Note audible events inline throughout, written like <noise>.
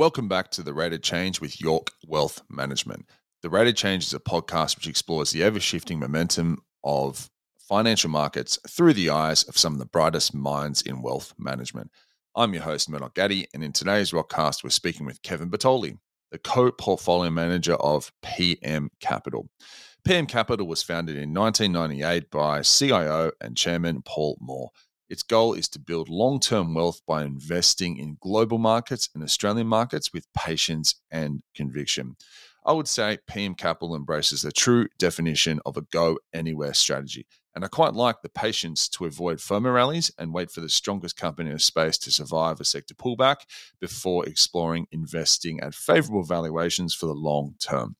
Welcome back to the Rate of Change with York Wealth Management. The Rate of Change is a podcast which explores the ever shifting momentum of financial markets through the eyes of some of the brightest minds in wealth management. I'm your host, Murdoch Gatti, and in today's ROCast, we're speaking with Kevin Bertoli, the co portfolio manager of PM Capital. PM Capital was founded in 1998 by CIO and chairman Paul Moore. Its goal is to build long term wealth by investing in global markets and Australian markets with patience and conviction. I would say PM Capital embraces the true definition of a go anywhere strategy. And I quite like the patience to avoid FOMO rallies and wait for the strongest company in a space to survive a sector pullback before exploring investing at favorable valuations for the long term.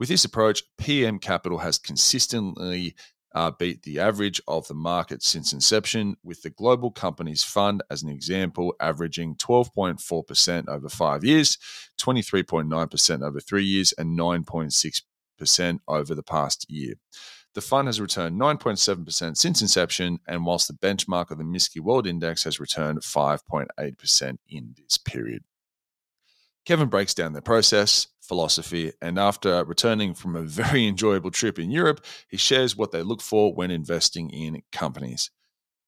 With this approach, PM Capital has consistently uh, beat the average of the market since inception, with the global companies fund as an example averaging 12.4% over five years, 23.9% over three years, and 9.6% over the past year. The fund has returned 9.7% since inception, and whilst the benchmark of the MSCI World Index has returned 5.8% in this period. Kevin breaks down their process, philosophy, and after returning from a very <laughs> enjoyable trip in Europe, he shares what they look for when investing in companies.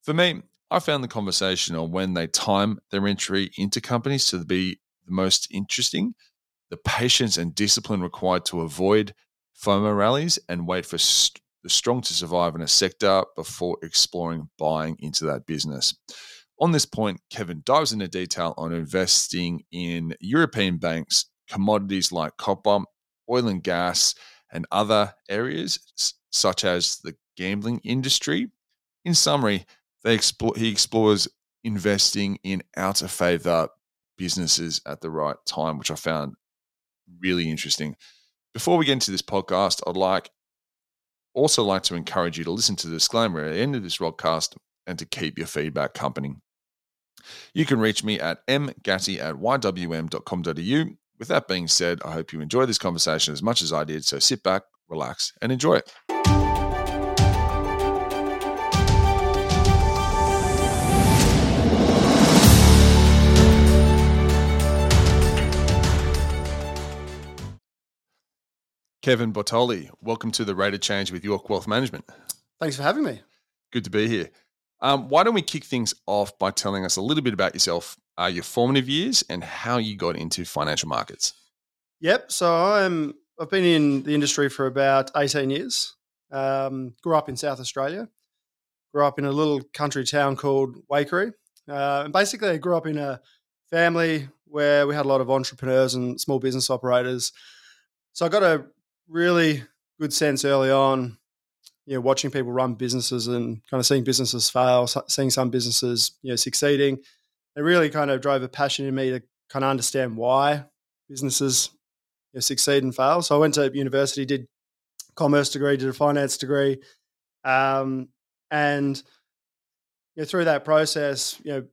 For me, I found the conversation on when they time their entry into companies to be the most interesting. The patience and discipline required to avoid FOMO rallies and wait for st- the strong to survive in a sector before exploring buying into that business. On this point, Kevin dives into detail on investing in European banks, commodities like copper, oil and gas, and other areas such as the gambling industry. In summary, explore, he explores investing in out of favor businesses at the right time, which I found really interesting. Before we get into this podcast, I'd like also like to encourage you to listen to the disclaimer at the end of this podcast and to keep your feedback company. You can reach me at mgatti at ywm.com.au. With that being said, I hope you enjoy this conversation as much as I did. So sit back, relax, and enjoy it. Kevin Bertoli, welcome to the Rate of Change with York Wealth Management. Thanks for having me. Good to be here. Um, why don't we kick things off by telling us a little bit about yourself, uh, your formative years, and how you got into financial markets? Yep. So I'm I've been in the industry for about 18 years. Um, grew up in South Australia. Grew up in a little country town called Waikerie. Uh, and basically, I grew up in a family where we had a lot of entrepreneurs and small business operators. So I got a really good sense early on, you know, watching people run businesses and kind of seeing businesses fail, seeing some businesses, you know, succeeding. It really kind of drove a passion in me to kind of understand why businesses you know, succeed and fail. So I went to university, did commerce degree, did a finance degree, um, and you know, through that process, you know,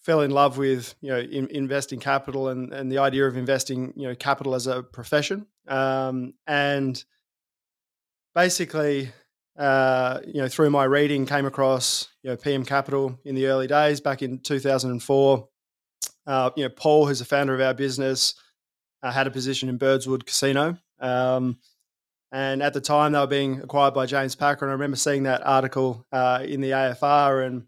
fell in love with you know in, investing capital and and the idea of investing you know capital as a profession um, and basically uh, you know through my reading came across you know PM Capital in the early days back in 2004 uh, you know Paul who's the founder of our business uh, had a position in Burswood Casino um, and at the time they were being acquired by James Packer and I remember seeing that article uh, in the AFR and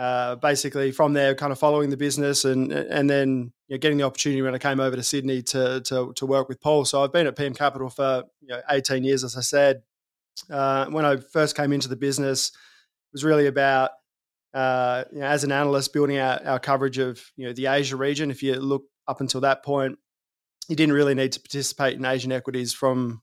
uh, basically from there, kind of following the business and and then you know, getting the opportunity when I came over to Sydney to, to, to work with Paul. So I've been at PM Capital for you know, 18 years, as I said. Uh, when I first came into the business, it was really about uh, you know, as an analyst building out our coverage of you know the Asia region. If you look up until that point, you didn't really need to participate in Asian equities from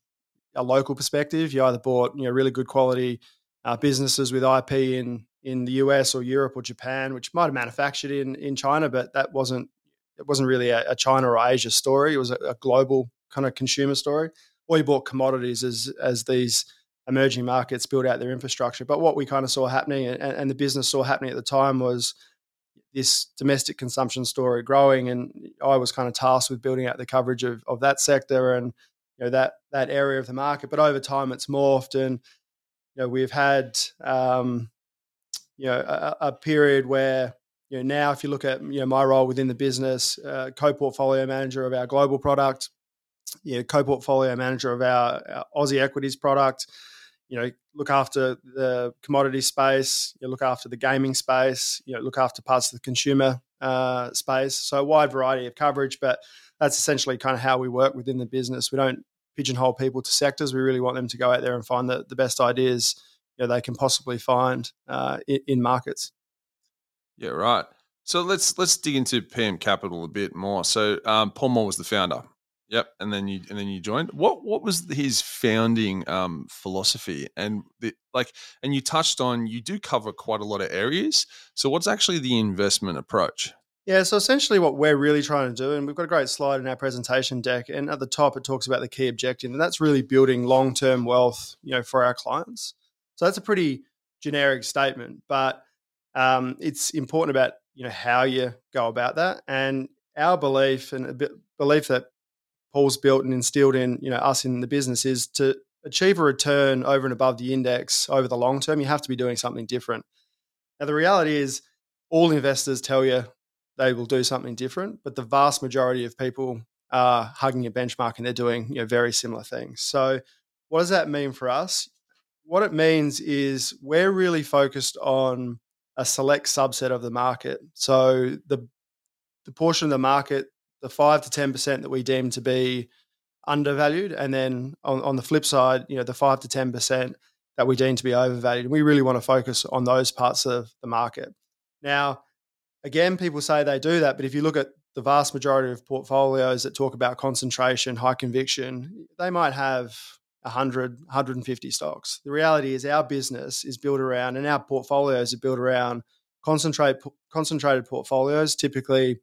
a local perspective. You either bought you know really good quality uh, businesses with IP in in the US or Europe or Japan, which might have manufactured in in China, but that wasn't it wasn't really a, China or Asia story. It was a, a, global kind of consumer story. Or you bought commodities as as these emerging markets build out their infrastructure. But what we kind of saw happening and, and the business saw happening at the time was this domestic consumption story growing, and I was kind of tasked with building out the coverage of, of that sector and you know that that area of the market. But over time, it's morphed, and you know we've had um, you know a, a period where you know, now if you look at you know my role within the business, uh, co-portfolio manager of our global product, you know, co-portfolio manager of our, our Aussie equities product, you know, look after the commodity space, you know, look after the gaming space, you know, look after parts of the consumer uh, space. So a wide variety of coverage, but that's essentially kind of how we work within the business. We don't pigeonhole people to sectors. We really want them to go out there and find the, the best ideas you know, they can possibly find uh, in, in markets. Yeah, right. So let's let's dig into PM Capital a bit more. So um, Paul Moore was the founder. Yep, and then you and then you joined. What what was his founding um, philosophy? And the, like, and you touched on you do cover quite a lot of areas. So what's actually the investment approach? Yeah, so essentially what we're really trying to do, and we've got a great slide in our presentation deck, and at the top it talks about the key objective, and that's really building long term wealth, you know, for our clients. So that's a pretty generic statement, but um, it's important about you know how you go about that, and our belief and a bit, belief that Paul's built and instilled in you know us in the business is to achieve a return over and above the index over the long term. You have to be doing something different. Now the reality is, all investors tell you they will do something different, but the vast majority of people are hugging a benchmark and they're doing you know very similar things. So what does that mean for us? What it means is we're really focused on a select subset of the market. So the the portion of the market the five to ten percent that we deem to be undervalued, and then on, on the flip side, you know, the five to ten percent that we deem to be overvalued. We really want to focus on those parts of the market. Now, again, people say they do that, but if you look at the vast majority of portfolios that talk about concentration, high conviction, they might have 100, 150 stocks. The reality is our business is built around, and our portfolios are built around concentrate, concentrated portfolios, typically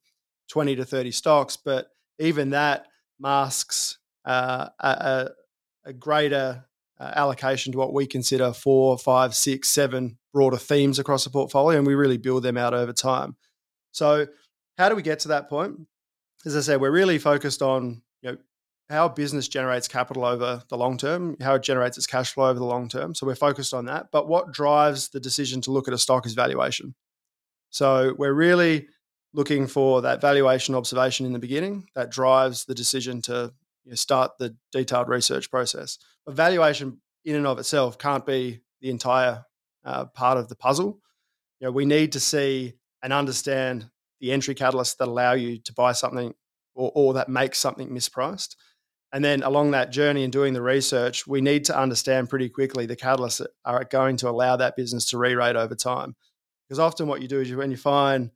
20 to 30 stocks, but even that masks uh, a, a, greater uh, allocation to what we consider four, five, six, seven broader themes across the portfolio, and we really build them out over time. So, how do we get to that point? As I said, we're really focused on you know how business generates capital over the long term, how it generates its cash flow over the long term. So we're focused on that. But what drives the decision to look at a stock is valuation. So we're really looking for that valuation observation in the beginning that drives the decision to you know, start the detailed research process. But valuation in and of itself can't be the entire uh, part of the puzzle. You know, we need to see and understand the entry catalysts that allow you to buy something or, or that makes something mispriced. And then along that journey and doing the research, we need to understand pretty quickly the catalysts that are going to allow that business to re-rate over time. Because often what you do is you, when you find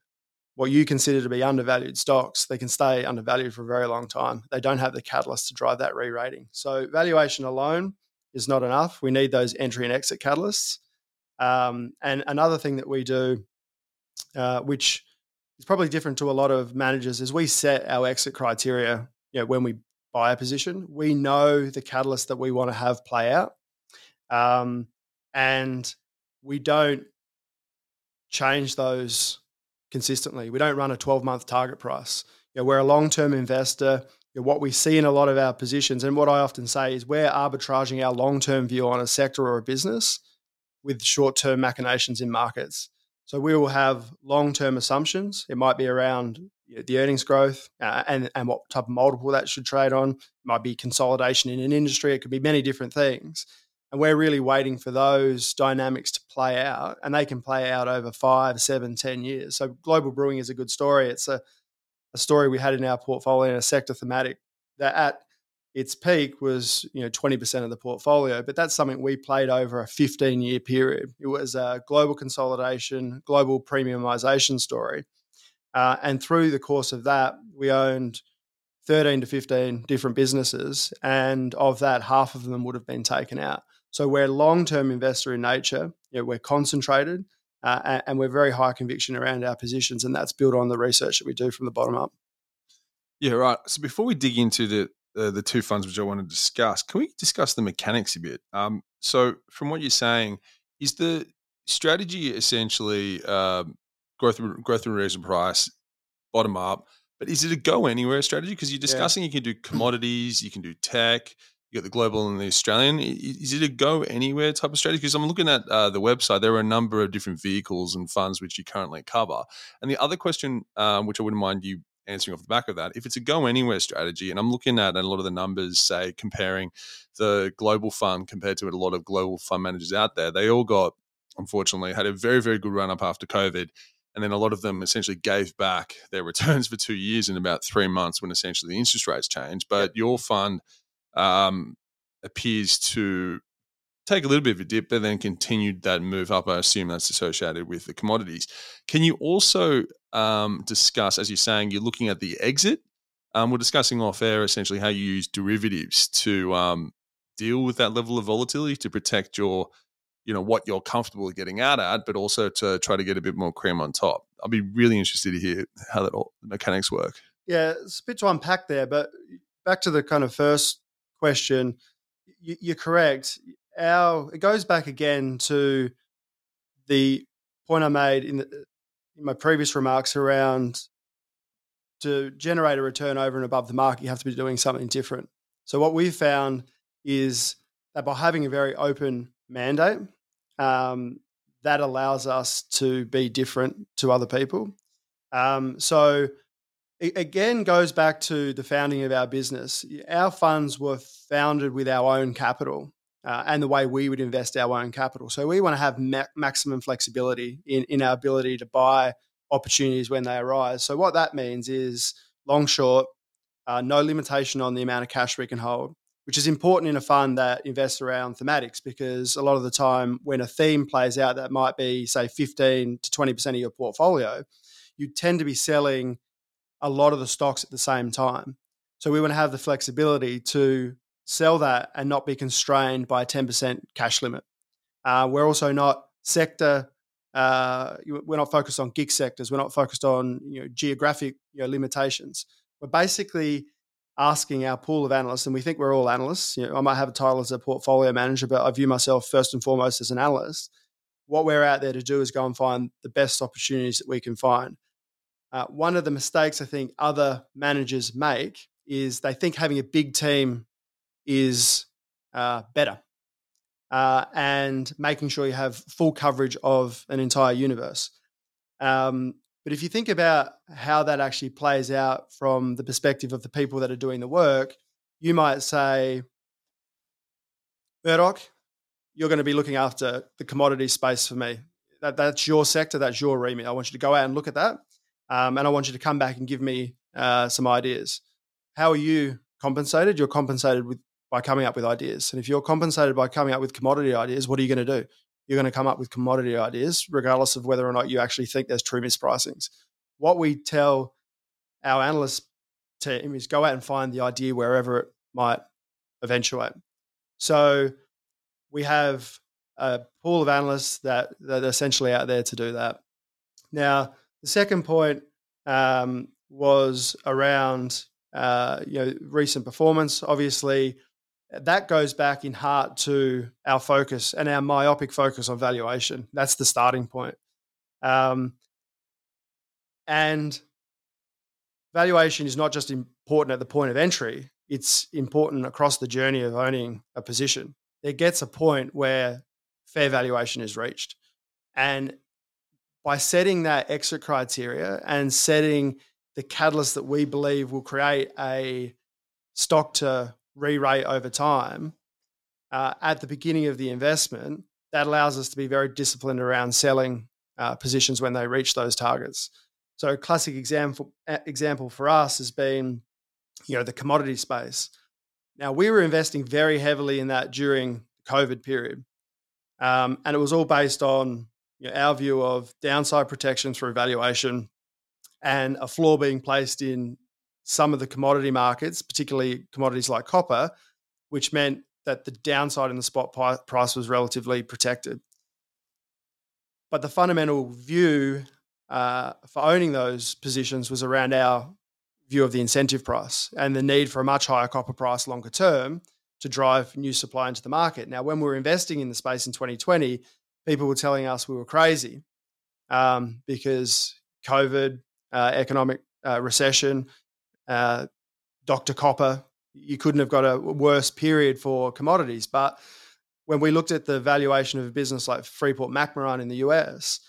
what you consider to be undervalued stocks, they can stay undervalued for a very long time. They don't have the catalyst to drive that re rating. So, valuation alone is not enough. We need those entry and exit catalysts. Um, and another thing that we do, uh, which is probably different to a lot of managers, is we set our exit criteria you know, when we buy a position. We know the catalyst that we want to have play out. Um, and we don't change those consistently. We don't run a 12 month target price. You know, we're a long term investor. You know, what we see in a lot of our positions, and what I often say is we're arbitraging our long term view on a sector or a business with short term machinations in markets. So we will have long term assumptions. It might be around you know, the earnings growth uh, and, and what type of multiple that should trade on. It might be consolidation in an industry. It could be many different things. And we're really waiting for those dynamics to play out, and they can play out over five, seven, ten years. So global brewing is a good story. It's a, a story we had in our portfolio, a sector thematic that at its peak was you know 20% of the portfolio, but that's something we played over a 15 year period. It was a global consolidation, global premiumization story. Uh, and through the course of that, we owned 13 to 15 different businesses. And of that, half of them would have been taken out. So we're long-term investor in nature. You know, we're concentrated, uh, and we're very high conviction around our positions, and that's built on the research that we do from the bottom up. Yeah, right. So before we dig into the uh, the two funds which I want to discuss, can we discuss the mechanics a bit? Um, so from what you're saying, is the strategy essentially um, growth growth and reason price bottom up? But is it a go anywhere strategy? Because you're discussing yeah. you can do commodities, you can do tech, you got the global and the Australian. Is it a go anywhere type of strategy? Because I'm looking at uh, the website, there are a number of different vehicles and funds which you currently cover. And the other question, um, which I wouldn't mind you answering off the back of that, if it's a go anywhere strategy, and I'm looking at and a lot of the numbers, say comparing the global fund compared to a lot of global fund managers out there, they all got, unfortunately, had a very, very good run up after COVID. And then a lot of them essentially gave back their returns <laughs> for two years in about three months when essentially the interest rates changed. But your fund um, appears to take a little bit of a dip, but then continued that move up. I assume that's associated with the commodities. Can you also um, discuss, as you're saying, you're looking at the exit? Um, we're discussing off air essentially how you use derivatives to um, deal with that level of volatility to protect your, you know, what you're comfortable getting out at, but also to try to get a bit more cream on top. I'll be really interested to hear how that all the mechanics work. Yeah, it's a bit to unpack there, but back to the kind of first question, you're correct. Our it goes back again to the point I made in, the, in my previous remarks around to generate a return over and above the market, you have to be doing something different. So what we've found is that by having a very open mandate, um, that allows us to be different to other people. Um, so it again goes back to the founding of our business. Our funds were founded with our own capital uh, and the way we would invest our own capital. So we want to have ma- maximum flexibility in, in our ability to buy opportunities when they arise. So what that means is long, short, uh, no limitation on the amount of cash we can hold, which is important in a fund that invests around thematics because a lot of the time when a theme plays out that might be, say, 15 to 20% of your portfolio, you tend to be selling a lot of the stocks at the same time. So we want to have the flexibility to sell that and not be constrained by a 10% cash limit. Uh, we're also not sector, uh, we're not focused on gig sectors. We're not focused on you know, geographic you know, limitations. We're basically asking our pool of analysts, and we think we're all analysts. You know, I might have a title as a portfolio manager, but I view myself first and foremost as an analyst. What we're out there to do is go and find the best opportunities that we can find. Uh, one of the mistakes I think other managers make is they think having a big team is uh, better uh, and making sure you have full coverage of an entire universe. Um, but if you think about how that actually plays out from the perspective of the people that are doing the work, you might say, Murdoch, you're going to be looking after the commodity space for me. That, that's your sector, that's your remit. I want you to go out and look at that um, and I want you to come back and give me uh, some ideas. How are you compensated? You're compensated with by coming up with ideas. And if you're compensated by coming up with commodity ideas, what are you going to do? You're going to come up with commodity ideas, regardless of whether or not you actually think there's true mispricings. What we tell our analyst team is go out and find the idea wherever it might eventuate. So we have a pool of analysts that, that are essentially out there to do that. Now, the second point um, was around uh, you know recent performance. Obviously, that goes back in heart to our focus and our myopic focus on valuation. That's the starting point. Um, and valuation is not just important at the point of entry, it's important across the journey of owning a position. There gets a point where fair valuation is reached. And by setting that exit criteria and setting the catalyst that we believe will create a stock to re-rate over time uh, at the beginning of the investment, that allows us to be very disciplined around selling uh, positions when they reach those targets. So, a classic example example for us has been, you know, the commodity space. Now, we were investing very heavily in that during the COVID period, um, and it was all based on you know, our view of downside protection through valuation and a floor being placed in some of the commodity markets, particularly commodities like copper, which meant that the downside in the spot price was relatively protected. But the fundamental view uh, for owning those positions was around our view of the incentive price and the need for a much higher copper price longer term to drive new supply into the market. Now, when we were investing in the space in 2020, people were telling us we were crazy um, because COVID, uh, economic uh, recession, uh, Dr. Copper, you couldn't have got a worse period for commodities. But when we looked at the valuation of a business like Freeport McMoRan in the US,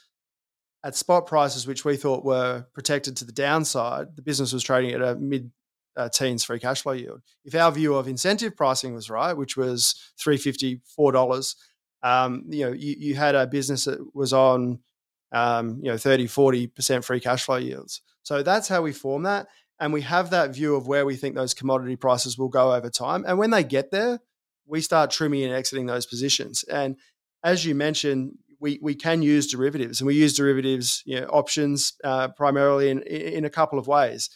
at spot prices, which we thought were protected to the downside, the business was trading at a mid uh, teens free cash flow yield. If our view of incentive pricing was right, which was three fifty four dollars, um, you know, you, you, had a business that was on, um, you know, 30, 40% free cash flow yields. So that's how we form that. And we have that view of where we think those commodity prices will go over time. And when they get there, we start trimming and exiting those positions. And as you mentioned, we, we can use derivatives and we use derivatives you know, options uh, primarily in, in a couple of ways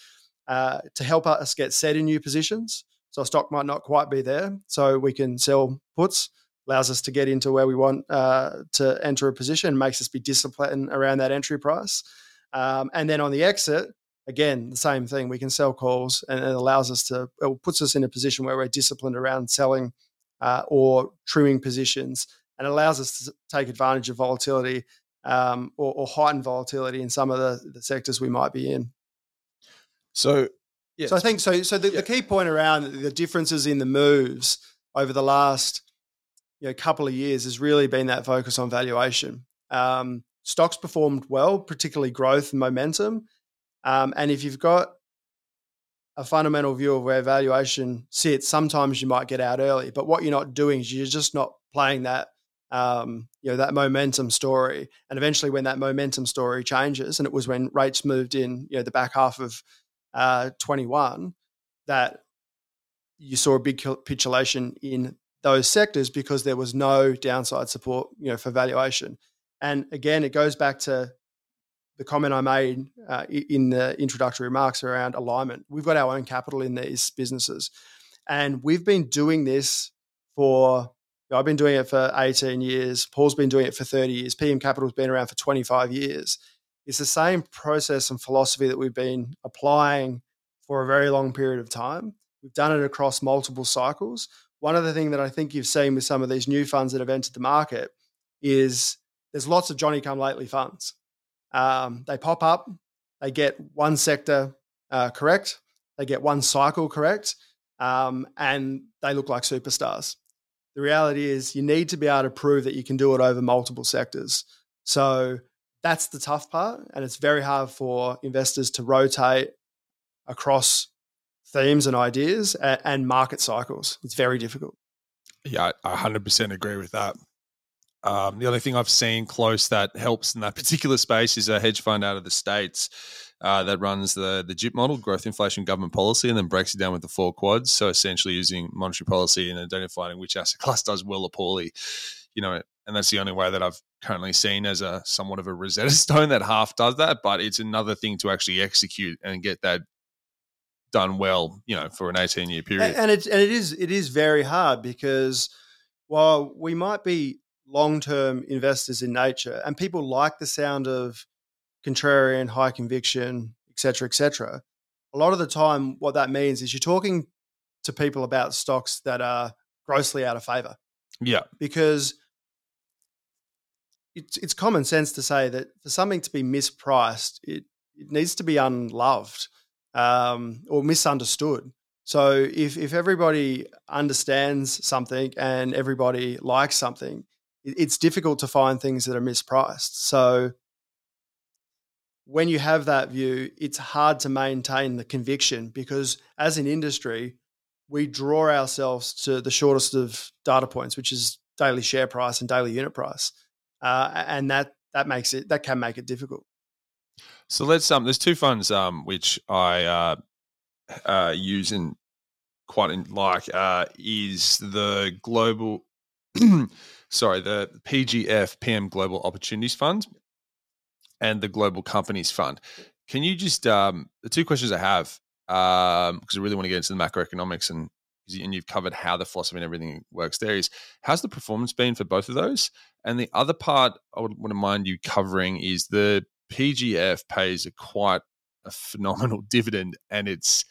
uh, to help us get set in new positions. So stock might not quite be there, so we can sell puts. Allows us to get into where we want uh, to enter a position, makes us be disciplined around that entry price. Um, and then on the exit, again, the same thing. We can sell calls, and it allows us to, it puts us in a position where we're disciplined around selling uh, or trimming positions and allows us to take advantage of volatility um, or, or heightened volatility in some of the, the sectors we might be in. So, yes. So I think so. So the, yeah. the key point around the differences in the moves over the last you know, couple of years has really been that focus on valuation. Um, stocks performed well, particularly growth and momentum. Um, and if you've got a fundamental view of where valuation sits, sometimes you might get out early. But what you're not doing is you're just not playing that um, you know that momentum story. And eventually, when that momentum story changes, and it was when rates moved in, you know, the back half of uh, 21, that you saw a big capitulation in those sectors because there was no downside support, you know, for valuation. And again, it goes back to the comment I made uh, in the introductory remarks around alignment. We've got our own capital in these businesses, and we've been doing this for. I've been doing it for 18 years. Paul's been doing it for 30 years. PM Capital's been around for 25 years. It's the same process and philosophy that we've been applying for a very long period of time. We've done it across multiple cycles. One other thing that I think you've seen with some of these new funds that have entered the market is there's lots of Johnny come lately funds. Um, they pop up, they get one sector uh, correct, they get one cycle correct, um, and they look like superstars. The reality is, you need to be able to prove that you can do it over multiple sectors. So that's the tough part, and it's very hard for investors to rotate across themes and ideas and, market cycles. It's very difficult. Yeah, I 100% agree with that. Um, the only thing I've seen close that helps in that <laughs> particular space is a hedge fund out of the states uh, that runs the the GIP model, growth, inflation, government policy, and then breaks it down with the four quads. So essentially, using monetary policy and identifying which asset class does well or poorly, you know, and that's the only way that I've currently seen as a somewhat of a Rosetta <laughs> Stone that half does that. But it's another thing to actually execute and get that done well, you know, for an eighteen year period. And it and it is it is very hard because while we might be long term investors in nature, and people like the sound of contrarian, high conviction, etc., etc. A lot of the time, what that means is you're talking to people about stocks that are grossly out of favor. Yeah, because it's it's common sense to say that for something to be mispriced, it it needs to be unloved um, or misunderstood. So if if everybody understands something and everybody likes something, it's difficult to find things that are mispriced. So when you have that view, it's hard to maintain the conviction because as an industry, we draw ourselves to the shortest of data points, which is daily share price and daily unit price, uh, and that that makes it that can make it difficult. So let's um, there's two funds um which I uh, uh use and quite in, like uh is the global <clears throat> sorry, the PGF PM Global Opportunities Fund and the Global Companies Fund. Can you just um, the two questions I have because um, I really want to get into the macroeconomics and and you've covered how the philosophy and everything works there is how's the performance been for both of those and the other part i would want to mind you covering is the pgf pays a quite a phenomenal <laughs> dividend and it's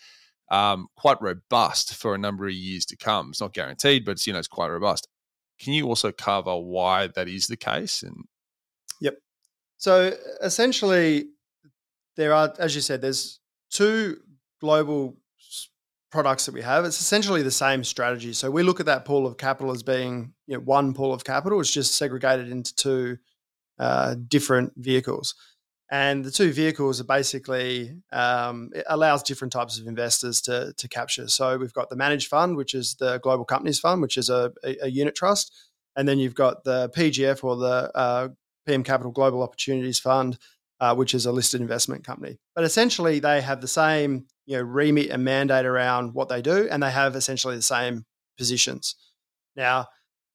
um, quite robust for a number of years to come it's not guaranteed but it's you know it's quite robust can you also cover why that is the case? And yep. So essentially, there are, as you said, there's two global products that we have, it's essentially the same strategy. So we look at that pool of capital as being you know, one pool of capital. It's just segregated into two uh, different vehicles. And the two vehicles are basically um, allows different types of investors to, to capture. So we've got the managed fund, which is the Global Companies Fund, which is a, a, a unit trust, and then you've got the PGF or the uh, PM Capital Global Opportunities Fund, uh, which is a listed investment company. But essentially, they have the same you know remit and mandate around what they do, and they have essentially the same positions. Now,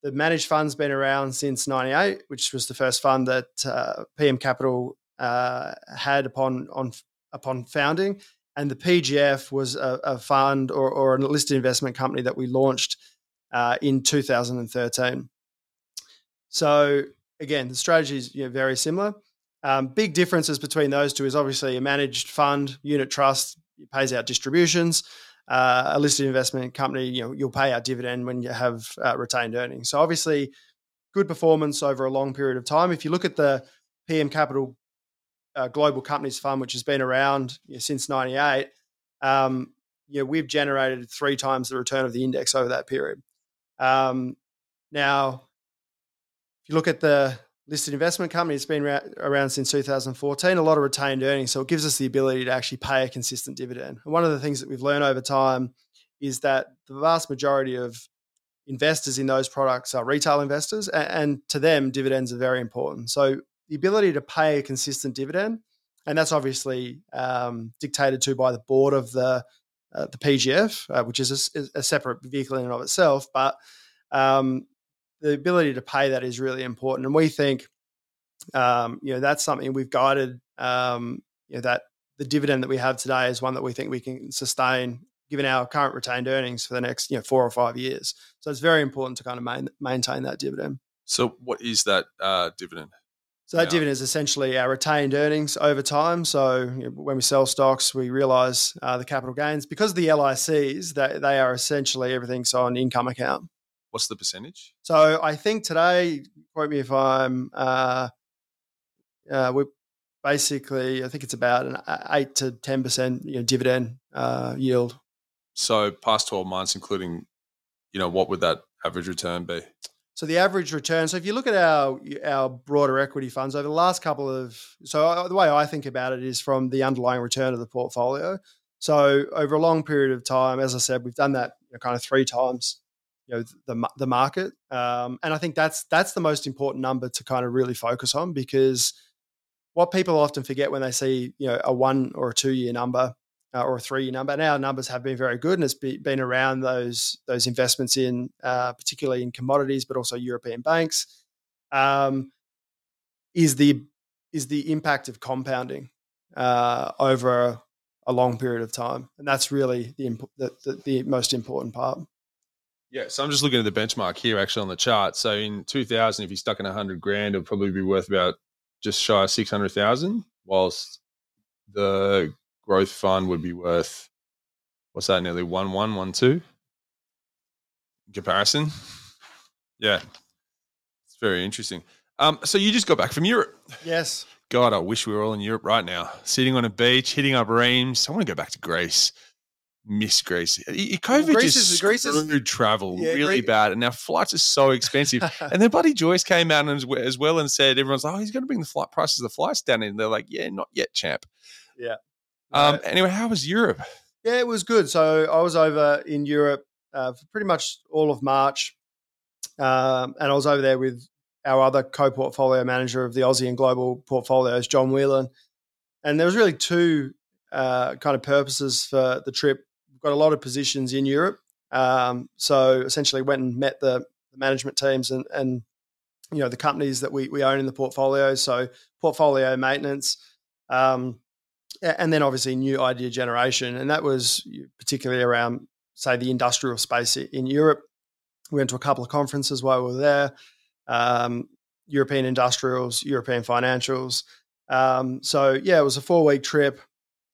the managed fund's been around since '98, which was the first fund that uh, PM Capital uh, had upon on upon founding, and the PGF was a, a fund or, or, a listed investment company that we launched uh, in 2013. So again, the strategy is you know, very similar. Um, big differences between those two is obviously a managed fund, unit trust, pays out distributions. Uh, a listed investment company, you know, you'll pay out dividend when you have uh, retained earnings. So obviously, good performance over a long period of time. If you look at the PM Capital uh, Global Companies Fund, which has been around you know, since '98, um, you know, we've generated three times the return of the index over that period. Um, now, if you look at the listed investment company, it's been around since 2014, a lot of retained earnings. So it gives us the ability to actually pay a consistent dividend. And one of the things that we've learned over time is that the vast majority of investors in those products are retail investors, and to them, dividends are very important. So the ability to pay a consistent dividend, and that's obviously um, dictated to by the board of the uh, the PGF, uh, which is a, a, separate vehicle in and of itself, but um, the ability to pay that is really important, and we think um, you know that's something we've guided. Um, you know that the dividend that we have today is one that we think we can sustain given our current retained earnings for the next you know four or five years. So it's very important to kind of main, maintain that dividend. So what is that uh, dividend? So that yeah. dividend is essentially our retained earnings over time. So you know, when we sell stocks, we realise uh, the capital gains because the LICs that they are essentially everything's on income account. What's the percentage? So I think today, quote me if I'm, uh, uh, we're basically I think it's about an eight to ten percent you know, dividend uh, yield. So past twelve months, including, you know, what would that average return be? So the average return. So if you look at our our broader equity funds over the last couple of, so uh, the way I think about it is from the underlying return of the portfolio. So over a long period of time, as I said, we've done that you know, kind of three times, you know, the the market, um, and I think that's that's the most important number to kind of really focus on because what people often forget when they see you know a one or a two year number uh, or a three-year number. And our numbers have been very good, and it's be, been around those those investments in, uh, particularly in commodities, but also European banks. Um, is the is the impact of compounding uh, over a, long period of time, and that's really the, the, the the most important part. Yeah, so I'm just looking at the benchmark here, actually on the chart. So in 2000, if you stuck in 100 grand, it'll probably be worth about just shy of 600,000, whilst the growth fund would be worth what's that nearly one one one two in comparison <laughs> yeah it's very interesting um so you just got back from europe yes <sighs> god i wish we were all in europe right now sitting on a beach hitting up reams i want to go back to greece miss Greece. COVID Greece just is, Greece screwed travel yeah, really Greece. bad, and now flights are so expensive. <laughs> and then Buddy Joyce came out as, as well and said, "Everyone's like, oh, he's going to bring the flight prices of the flights down." And they're like, "Yeah, not yet, champ." Yeah, um, anyway, how was Europe? Yeah, it was good. So I was over in Europe uh, for pretty much all of March, um, and I was over there with our other co-portfolio manager of the Aussie and global portfolios, John Whelan. And there was really two uh, kind of purposes for the trip. We've got a lot of positions in Europe, um, so essentially went and met the, the management teams and, and you know the companies that we, we own in the portfolio. So portfolio maintenance. Um, and then obviously new idea generation, and that was particularly around, say, the industrial space in Europe. We went to a couple of conferences while we were there, um, European industrials, European financials. Um, so yeah, it was a four week trip,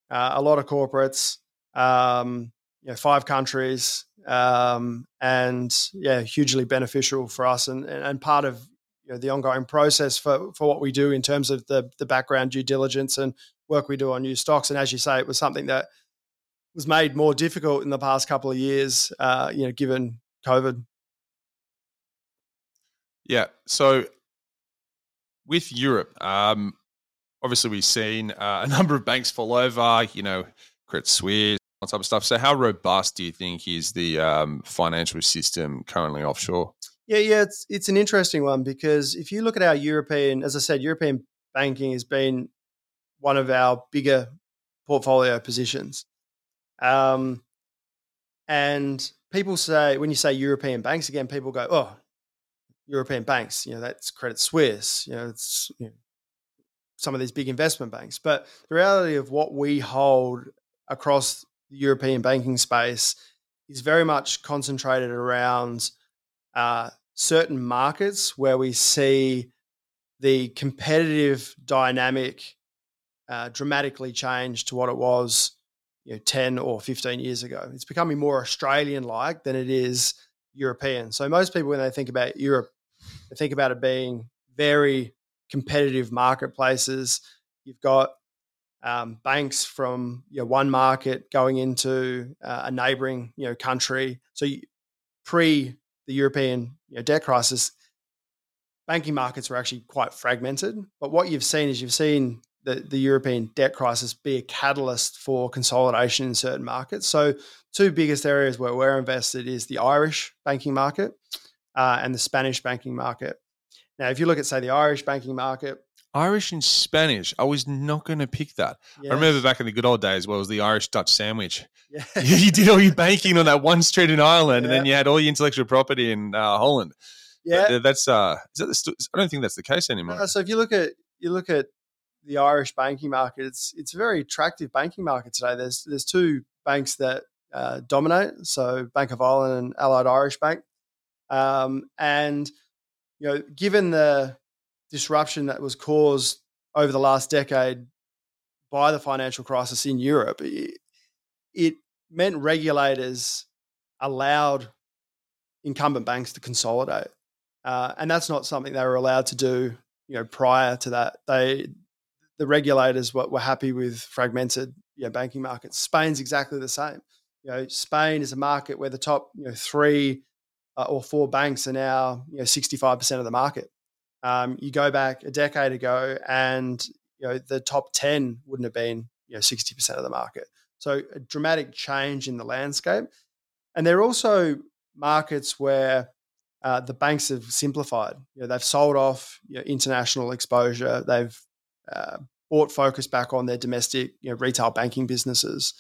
uh, a lot of corporates, um, you know, five countries, um, and yeah, hugely beneficial for us and, and part of you know, the ongoing process for, for what we do in terms of the the background due diligence and work we do on new stocks. And as you say, it was something that was made more difficult in the past couple of years, uh, you know, given COVID. Yeah. So with Europe, um, obviously we've seen uh, a <laughs> number of banks fall over, you know, Credit Suisse, all type of stuff. So how robust do you think is the um, financial system currently offshore? Yeah, yeah, it's it's an interesting one because if you look at our European, as I said, European banking has been one of our bigger portfolio positions. Um, and people say when you say European banks again, people go, "Oh, European banks, you know, that's Credit Suisse, you know, it's you know, some of these big investment banks." But the reality of what we hold across the European banking space is very much concentrated around uh, certain markets where we see the competitive dynamic uh, dramatically changed to what it was you know 10 or 15 years ago. It's becoming more australian like than it is european. So most people when they think about europe they think about it being very competitive marketplaces. You've got um, banks from you know, one market going into uh, a neighboring you know country. So you, pre the European you know, debt crisis, banking markets were actually quite fragmented. But what you've seen is you've seen the, the European debt crisis be a catalyst for consolidation in certain markets. So, two biggest areas where we're invested is the Irish banking market uh, and the Spanish banking market. Now, if you look at, say, the Irish banking market, Irish and Spanish. I was not going to pick that. Yes. I remember back in the good old days, well, it was the Irish Dutch sandwich. Yeah. <laughs> you did all your banking on that one street in Ireland, yeah. and then you had all your intellectual property in uh, Holland. Yeah, that's uh, is that the, I don't think that's the case anymore. No, so if you look at you look at the Irish banking market, it's it's a very attractive banking market today. There's there's two banks that uh, dominate, so Bank of Ireland and Allied Irish Bank, um, and you know, given the disruption that was caused over the last decade by the financial crisis in Europe, it, it meant regulators allowed incumbent banks to consolidate. Uh, and that's not something they were allowed to do, you know, prior to that. They, the regulators were, were happy with fragmented, you know, banking markets. Spain's exactly the same. You know, Spain is a market where the top, you know, three uh, or four banks are now, you know, sixty-five percent of the market. Um, you go back a decade ago, and you know the top ten wouldn't have been you know sixty percent of the market. So a dramatic change in the landscape, and there are also markets where uh, the banks have simplified. You know, they've sold off you know, international exposure. They've uh, brought focus back on their domestic you know, retail banking businesses.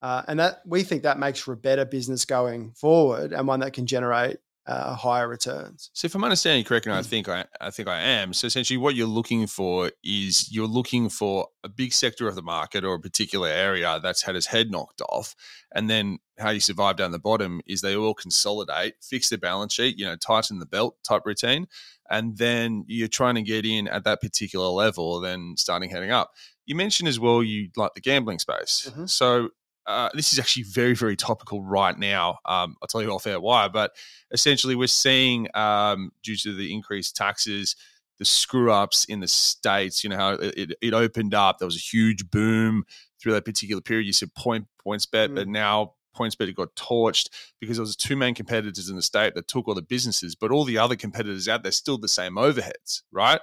Uh, and that we think that makes for a better business going forward and one that can generate uh, higher returns. So, if I'm understanding correctly, I mm. think I, I think I am. So, essentially, what you're looking for is you're looking for a big sector of the market or a particular area that's had its head knocked off, and then how you survive down the bottom is they all consolidate, fix their balance sheet, you know, tighten the belt type routine, and then you're trying to get in at that particular level, then starting heading up. You mentioned as well you like the gambling space. Mm-hmm. So uh, this is actually very, very topical right now. Um, I'll tell you off air why, but essentially, we're seeing um, due to the increased taxes, the screw ups in the states. You know how it, it, opened up. There was a huge boom through that particular period. You said point PointsBet, mm. but now PointsBet got torched because there was two main competitors in the state that took all the businesses, but all the other competitors out there still the same overheads, right?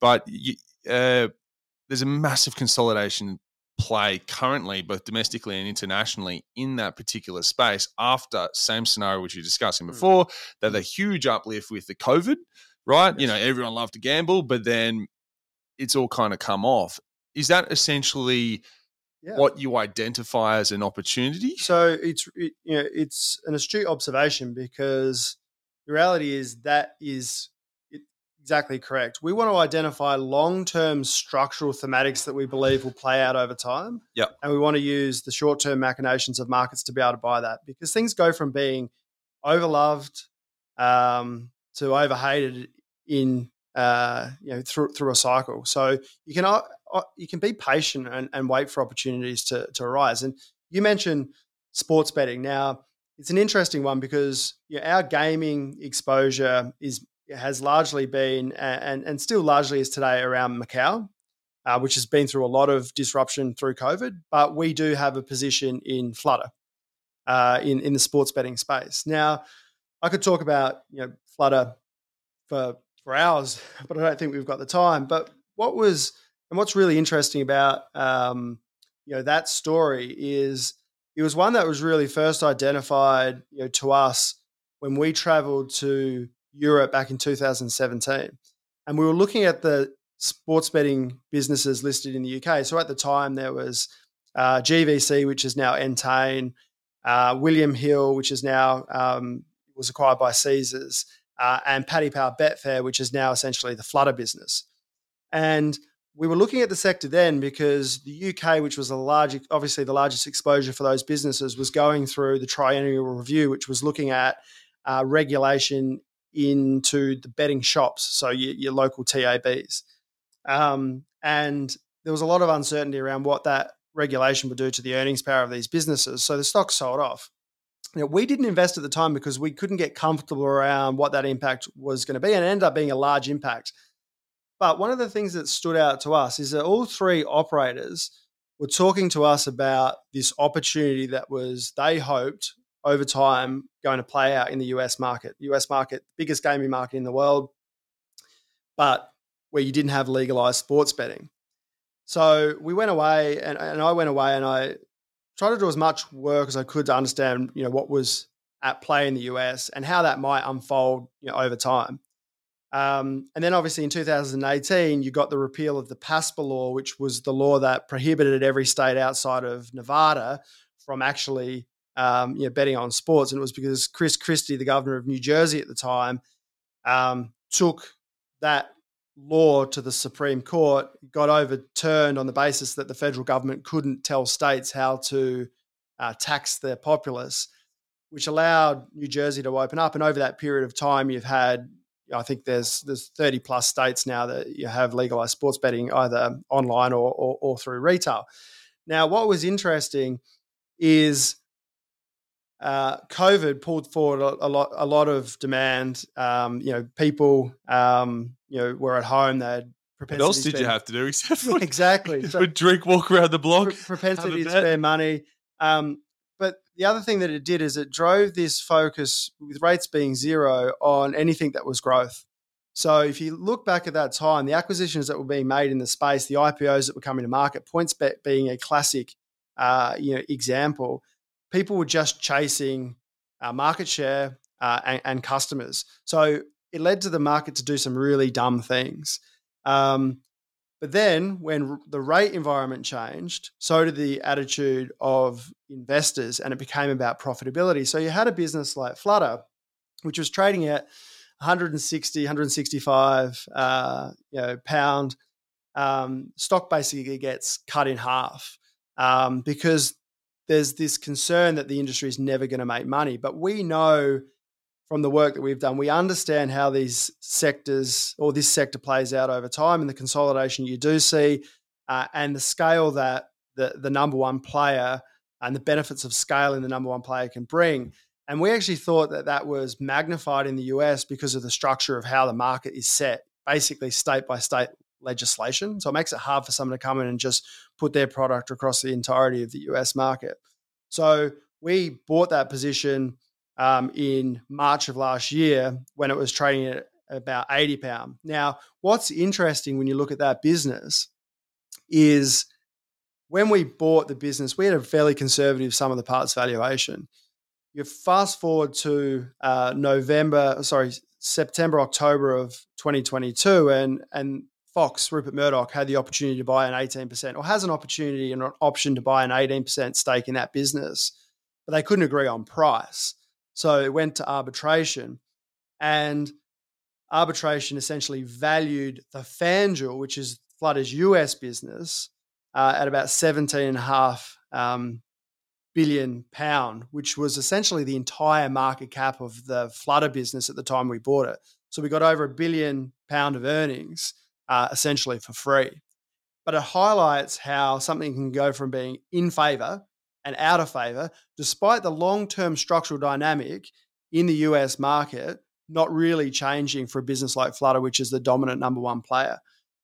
But you, uh, there's a massive consolidation play currently, both domestically and internationally, in that particular space after same scenario which you're discussing hmm. before, that the huge uplift with the COVID, right? Yes. You know, everyone loved to gamble, but then it's all kind of come off. Is that essentially yeah. what you identify as an opportunity? So it's it, you know it's an astute observation because the reality is that is exactly correct. We want to identify long term structural thematics that we believe will play out over time. Yep. And we want to use the short term machinations of markets to be able to buy that because things go from being overloved um, to overhated in uh, you know through through a cycle. So you can uh, uh, you can be patient and, and wait for opportunities to to arise. And you mentioned sports betting. Now it's an interesting one because you know, our gaming exposure is has largely been and and still largely is today around Macau. uh, which has been through a lot of disruption through COVID. But we do have a position in Flutter uh, in in the sports betting space. Now, I could talk about you know Flutter for for hours, <laughs> but I don't think we've got the time. But what was and what's really interesting about um, you know that story is it was one that was really first identified you know to us when we traveled to Europe back in 2017, and we were looking at the sports betting businesses listed in the UK. So at the time there was uh, GVC, which is now Entain, uh, William Hill, which is now um, was acquired by Caesars, uh, and Paddy Power Betfair, which is now essentially the Flutter business. And we were looking at the sector then because the UK, which was the large, obviously the largest exposure for those businesses, was going through the triennial review, which was looking at uh, regulation into the betting shops, so your, your local TABs. Um, and there was a lot of uncertainty around what that regulation would do to the earnings power of these businesses. So the stock sold off. We didn't invest at the time because we couldn't get comfortable around what that impact was going to be, and it ended up being a large impact. But one of the things that stood out to us is that all three operators were talking to us about this opportunity that was, they hoped, over time going to play out in the US market. US market, biggest gaming market in the world, but where you didn't have legalized sports betting. So we went away, and, and I went away, and I tried to do as much work as I could to understand, you know, what was at play in the US and how that might unfold, you know, over time. Um, and then obviously in 2018, you got the repeal of the PASPA law, which was the law that prohibited every state outside of Nevada from actually um, you know, betting on sports. And it was because Chris Christie, the governor of New Jersey at the time, um, took that law to the Supreme Court got overturned on the basis that the federal government couldn't tell states how to uh, tax their populace, which allowed New Jersey to open up. And over that period of time, you've had, I think there's there's 30 plus states now that you have legalized sports betting either online or, or, or through retail. Now, what was interesting is uh, COVID pulled forward a, a, lot, a lot of demand. Um, you know, people, um, you know, were at home. They had What else did spend, you have to do <laughs> except for exactly so, drink, walk around the block, propensity to spend money. Um, but the other thing that it did is it drove this focus with rates being zero on anything that was growth. So if you look back at that time, the acquisitions that were being made in the space, the IPOs that were coming to market, PointsBet being a classic, uh, you know, example people were just chasing uh, market share uh, and, and, customers. So it led to the market to do some really dumb things. Um, but then when the rate environment changed, so did the attitude of investors and it became about profitability. So you had a business like Flutter, which was trading at 160, 165 uh, you know, pound. Um, stock basically gets cut in half um, because there's this concern that the industry is never going to make money. But we know from the work that we've done, we understand how these sectors or this sector plays out over time and the consolidation you do see uh, and the scale that the, the number one player and the benefits of scale in the number one player can bring. And we actually thought that that was magnified in the US because of the structure of how the market is set, basically state by state legislation. So it makes it hard for someone to come in and just put their product across the entirety of the US market. So we bought that position um, in March of last year when it was trading at about 80 pound. Now, what's interesting when you look at that business is when we bought the business, we had a fairly conservative sum of the parts valuation. You fast forward to uh, November, sorry, September, October of 2022, and and Fox, Rupert Murdoch, had the opportunity to buy an 18% or has an opportunity and an option to buy an 18% stake in that business, but they couldn't agree on price. So it went to arbitration. And arbitration essentially valued the FanDuel, which is Flutter's US business, uh, at about 17.5 um, billion pound, which was essentially the entire market cap of the Flutter business at the time we bought it. So we got over a billion pound of earnings uh, essentially for free. But it highlights how something can go from being in favor and out of favor, despite the long term structural dynamic in the US market not really changing for a business like Flutter, which is the dominant number one player.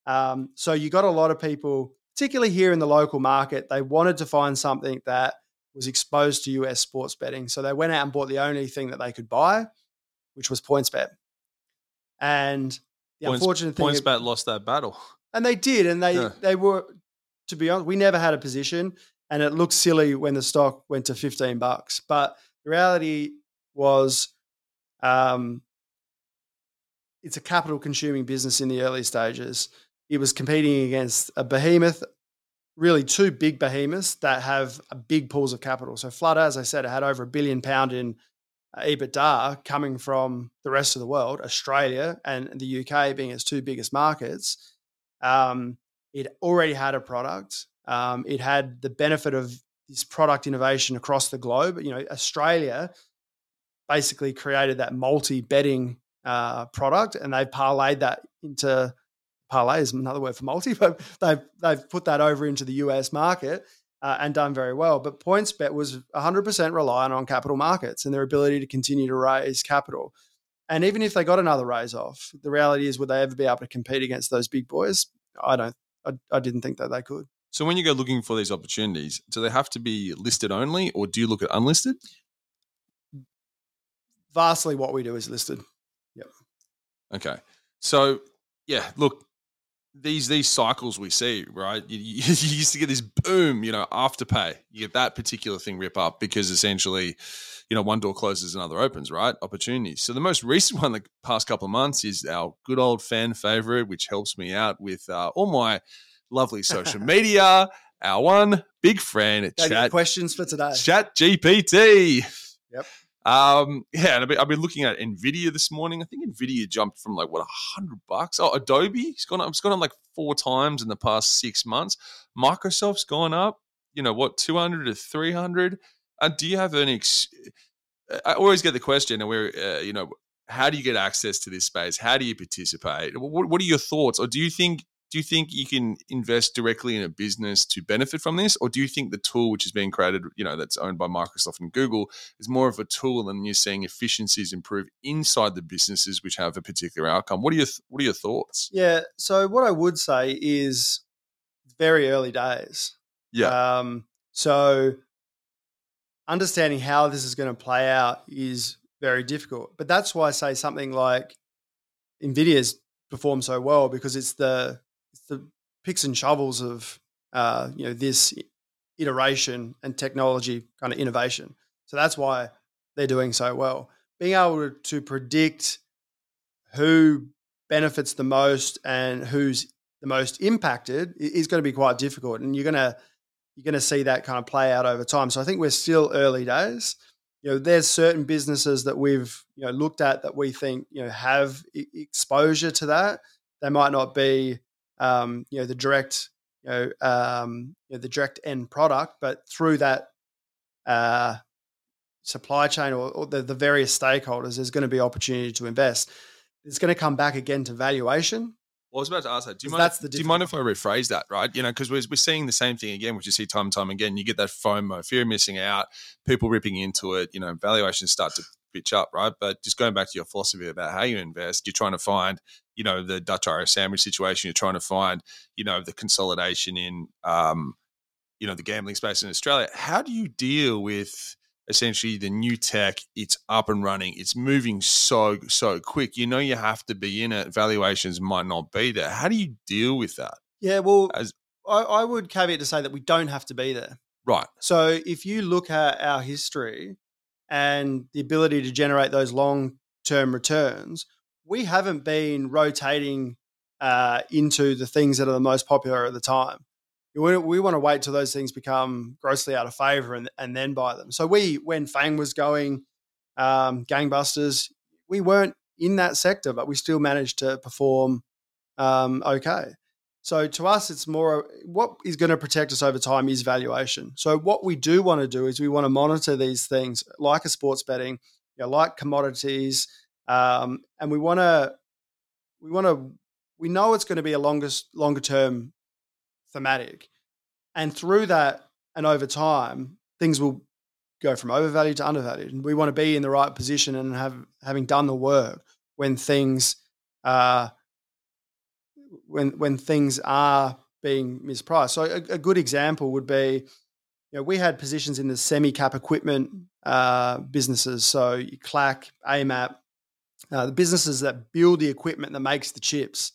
Um, so you got a lot of people, particularly here in the local market, they wanted to find something that was exposed to US sports betting. So they went out and bought the only thing that they could buy, which was PointsBet. And the Points, unfortunate thing, PointsBet lost that battle. and they did, and they Yeah. they were, to be honest, we never had a position, and it looked silly when the stock went to fifteen bucks. But the reality was, um, it's a capital consuming business in the early stages. It was competing against a behemoth, really two big behemoths that have a big pools of capital. So Flutter, as I said, it had over a billion pound in uh, EBITDA coming from the rest of the world, Australia and the UK being its two biggest markets. Um, it already had a product. Um, it had the benefit of this product innovation across the globe. You know, Australia basically created that multi betting uh, product, and they've parlayed that into parlay is another word for multi, <laughs> but they've they've put that over into the US market uh, and done very well. But PointsBet was 100% reliant on capital markets and their ability to continue to raise capital. And even if they got another raise off, the reality is, would they ever be able to compete against those big boys? I don't. I, I didn't think that they could. So when you go looking for these opportunities, do they have to be listed only, or do you look at unlisted? Vastly, what we do is listed. Yep. Okay. So yeah, look, these these cycles we see, right? You, you, <laughs> you used to get this boom, you know, afterpay. You get that particular thing rip up because essentially, you know, one door closes, another opens, right? Opportunities. So the most <laughs> recent one, the past couple of months, is our good old fan favorite, which helps me out with uh, all my lovely social <laughs> media. Our one big friend, Chat questions for today. Chat GPT. Yep. Um, <laughs> yeah, and I've been, I've been looking at Nvidia this morning. I think Nvidia jumped from like what a hundred bucks. Oh, Adobe, it's gone up. It's gone up like four times in the past six months. Microsoft's gone up. You know what, two hundred to three hundred. Uh, do you have any? Ex- I always get the question, and where uh, you know, how do you get access to this space? How do you participate? What, what are your thoughts? Or do you think do you think you can invest directly in a business to benefit from this or do you think the tool which is being created you know that's owned by microsoft and google is more of a tool and you're seeing efficiencies improve inside the businesses which have a particular outcome what are your what are your thoughts Yeah. So what I would say is very early days. yeah Um, so understanding how this is going to play out is very difficult. But that's why I say something like Nvidia's performed so well because it's the it's the picks and shovels of uh, you know this iteration and technology kind of innovation. So that's why they're doing so well. Being able to, predict who benefits the most and who's the most impacted is going to be quite difficult, and you're going to you're going to see that kind of play out over time. So I think we're still early days. You know, there's certain businesses that we've you know looked at that we think you know have exposure to that. They might not be um, you know the direct you know, um, you know the direct end product, but through that uh, supply chain or, or the, the various stakeholders, there's going to be opportunity to invest. It's going to come back again to valuation. Well, I was about to ask that. Do you mind? that's the do you mind if I rephrase that? Right, you know, because we're, we're seeing the same thing again, which you see time and time again. You get that FOMO, fear of missing out, people ripping into it. You know, valuations start to pitch up, right? But just going back to your philosophy about how you invest, you're trying to find, you know, the Dutch Irish sandwich situation. You're trying to find, you know, the consolidation in, um, you know, the gambling space in Australia. How do you deal with? essentially the new tech it's up and running it's moving so so quick you know you have to be in it valuations might not be there how do you deal with that Yeah, well, As- I, I would caveat to say that we don't have to be there. right So if you look at our history and the ability to generate those long term returns, we haven't been rotating uh, into the things that are the most popular at the time. We, we want to wait till those things become grossly out of favor and, and then buy them. So we, when Fang was going um, gangbusters, we weren't in that sector, but we still managed to perform um, okay. So to us, it's more what is going to protect us over time is valuation. So what we do want to do is we want to monitor these things like a sports betting, you know, like commodities, um, and we want to we want to we know it's going to be a longest longer term thematic, and through that and over time, things will go from overvalued to undervalued. And we want to be in the right position and have having done the work when things uh, when when things are being mispriced. So a, a good example would be, you know, we had positions in the semi-cap equipment uh, businesses, so KLAC, AMAT, uh, the businesses that build the equipment that makes the chips.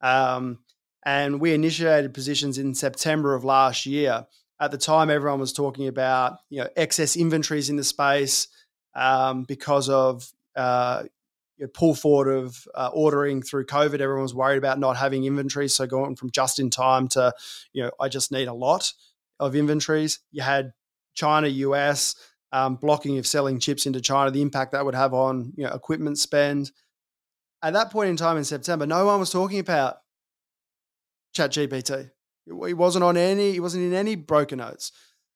Um, and we initiated positions in September of last year. At the time, everyone was talking about you know excess inventories in the space um, because of uh, you know, pull forward of uh, ordering through COVID. Everyone was worried about not having inventory, so going from just in time to you know I just need a lot of inventories. You had China, US um, blocking of selling chips into China, the impact that would have on you know equipment spend. At that point in time in September, no one was talking about Chat GPT. It wasn't on any. It wasn't in any broker notes.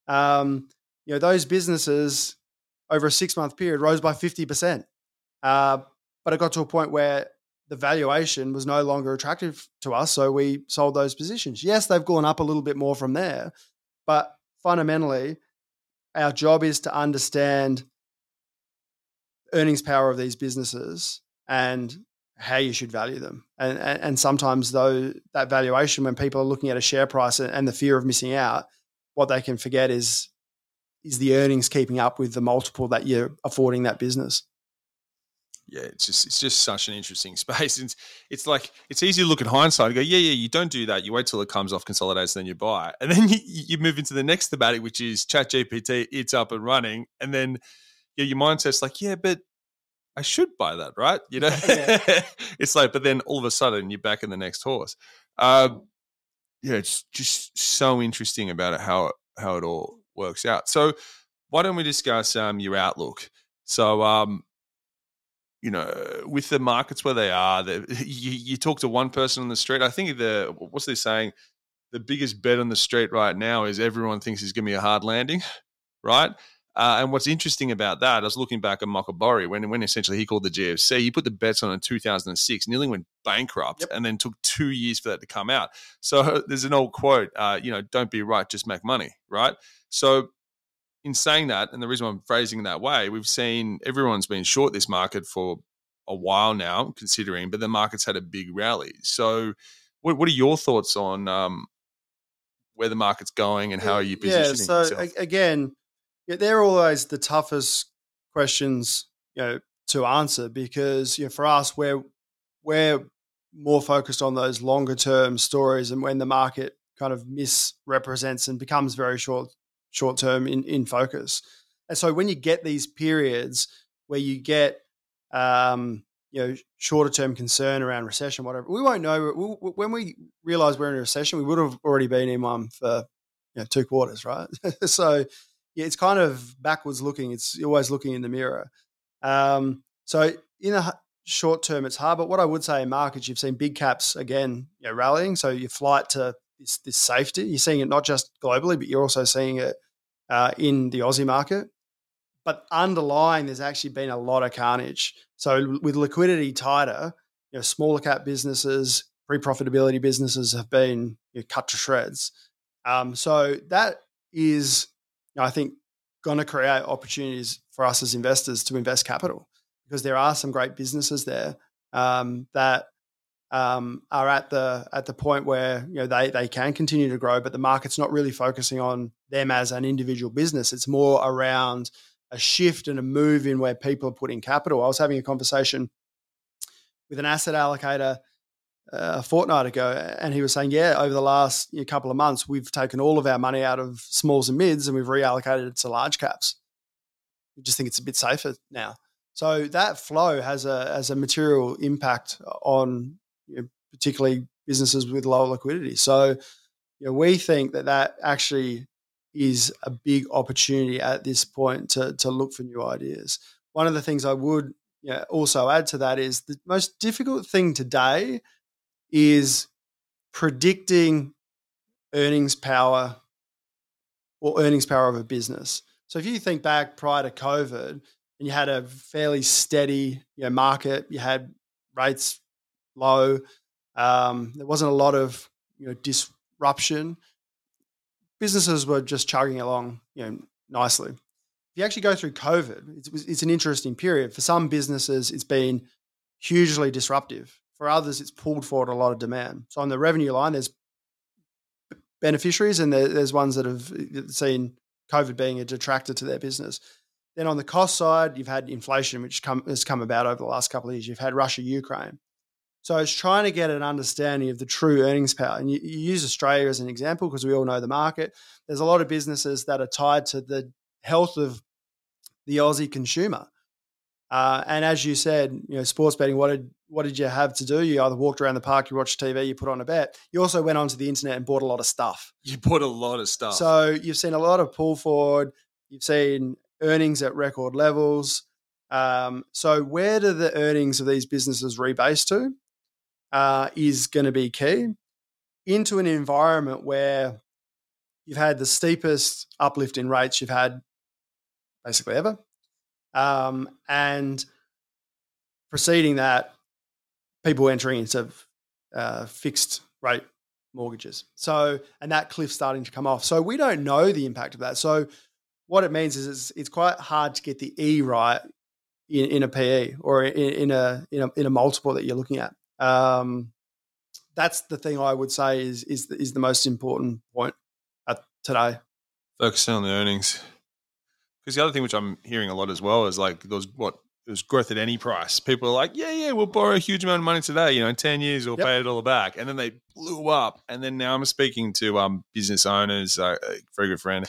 Um, you know, those businesses over a six month period rose by fifty percent. Uh, but it got to a point where the valuation was no longer attractive to us, so we sold those positions. Yes, they've gone up a little bit more from there, but fundamentally, our job is to understand earnings power of these businesses and how you should value them. And, and, and sometimes though that valuation, when people are looking at a share price and the fear of missing out, what they can forget is is the earnings keeping up with the multiple that you're affording that business. Yeah, it's just it's just such an interesting <laughs> space. It's it's like it's easy to look at hindsight and go, yeah, yeah, you don't do that. You wait till it comes off, consolidates, then you buy, and then <laughs> you, you move into the next thematic, which is Chat GPT. It's up and running, and then yeah, your mindset's like, yeah, but I should buy that, right? You <laughs> know, yeah. it's like, but then all of a sudden you're back in the next horse. Um, yeah, it's just so interesting about it how how it all works out. So, why don't we discuss um, your outlook? So, um, you know, with the markets where they are, <laughs> you, you talk to one person on the street. I think the what's they saying? The biggest bet on the street right now is everyone thinks it's going to be a hard landing, <laughs> right? Uh, and what's interesting about that, I was looking back at Burry when, when essentially he called the GFC, he put the bets on in 2006, nearly went bankrupt, yep. and then took two years for that to come out. So <laughs> there's an old quote, uh, you know, don't be right, just make money, right? So in saying that, and the reason I'm phrasing it that way, we've seen everyone's been short this market for a while now, considering, but the market's had a big rally. So what, what are your thoughts on um, where the market's going and how are you positioning? Yeah, so yourself? again, yeah, they're always the toughest questions, you know, to answer because you know, for us, we're we're more focused on those longer term stories and when the market kind of misrepresents and becomes very short short term in, in focus. And so when you get these periods where you get um, you know shorter term concern around recession, whatever, we won't know we, when we realize we're in a recession. We would have already been in one for you know, two quarters, right? <laughs> so yeah, it's kind of backwards looking. It's always looking in the mirror. Um, so in the short term, it's hard. But what I would say in markets, you've seen big caps again you know, rallying. So your flight to this, this safety, you're seeing it not just globally, but you're also seeing it uh, in the Aussie market. But underlying, there's actually been a lot of carnage. So with liquidity tighter, you know, smaller cap businesses, pre-profitability businesses have been you know, cut to shreds. Um, so that is I think, going to create opportunities for us as investors to invest capital because there are some great businesses there um, that um, are at the at the point where you know they they can continue to grow, but the market's not really focusing on them as an individual business. It's more around a shift and a move in where people are putting capital. I was having a conversation with an asset allocator a fortnight ago, and he was saying, yeah, over the last you know, couple of months, we've taken all of our money out of smalls and mids, and we've reallocated it to large caps. We just think it's a bit safer now. So that flow has a has a material impact on you know, particularly businesses with lower liquidity. So you know, we think that that actually is a big opportunity at this point to to look for new ideas. One of the things I would you know, also add to that is the most difficult thing today is predicting earnings power or earnings power of a business. So if you think back prior to COVID and you had a fairly steady you know, market, you had rates low, um, there wasn't a lot of you know disruption. Businesses were just chugging along, you know, nicely. If you actually go through COVID, it's, it's an interesting period. For some businesses, it's been hugely disruptive For others, it's pulled forward a lot of demand. So on the revenue line, there's beneficiaries and there, there's ones that have seen COVID being a detractor to their business. Then on the cost side, you've had inflation, which come, has come about over the last couple of years. You've had Russia, Ukraine. So it's trying to get an understanding of the true earnings power. And you, you use Australia as an example because we all know the market. There's a lot of businesses that are tied to the health of the Aussie consumer. Uh, and as you said, you know, sports betting. What did what did you have to do? You either walked around the park, you watched TV, you put on a bet. You also went onto the internet and bought a lot of stuff. You bought a lot of stuff. So you've seen a lot of pull forward. You've seen earnings at record levels. Um, so where do the earnings of these businesses rebase to? Uh, is going to be key into an environment where you've had the steepest uplift in rates you've had basically ever. Um, and preceding that, people entering into uh, fixed rate mortgages. So, and that cliff starting to come off. So we don't know the impact of that. So what it means is it's, it's quite hard to get the E right in, in a PE or in, in, a, in a in a multiple that you're looking at. Um, that's the thing I would say is is the, is the most important point today. Focusing on the earnings. Because the other thing which I'm hearing a lot as well is like those what it was growth at any price. People are like, yeah, yeah, we'll borrow a huge amount of money today. You know, in ten years we'll yep. pay it all back, and then they blew up. And then now I'm speaking to um business owners, uh, a very good friend,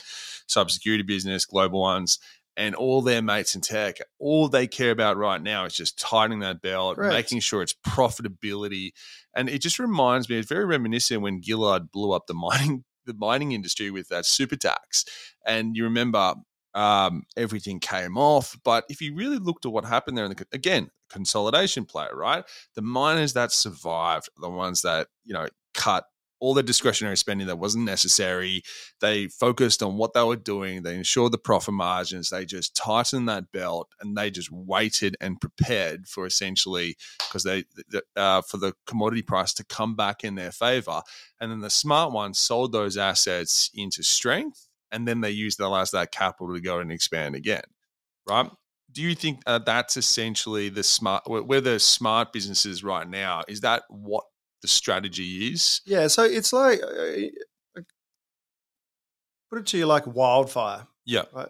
cybersecurity business, global ones, and all their mates in tech. All they care about right now is just tightening that belt, Correct. making sure it's profitability. And it just reminds me, it's very reminiscent when Gillard blew up the <laughs> mining the mining industry with that super tax. And you remember um, everything came off. But if you really looked at what happened there, the, again, consolidation play, right? The miners that survived, the ones that you know cut all the discretionary spending that wasn't necessary. They focused on what they were doing. They ensured the profit margins. They just tightened that belt and they just waited and prepared for essentially because they uh, for the commodity price to come back in their favor. And then the smart ones sold those assets into strength and then they used the last that capital to go and expand again, right? Do you think uh, that's essentially the smart where the smart businesses right now? Is that what the strategy is? Yeah, so it's like uh, put it to you like wildfire. Yeah. Right?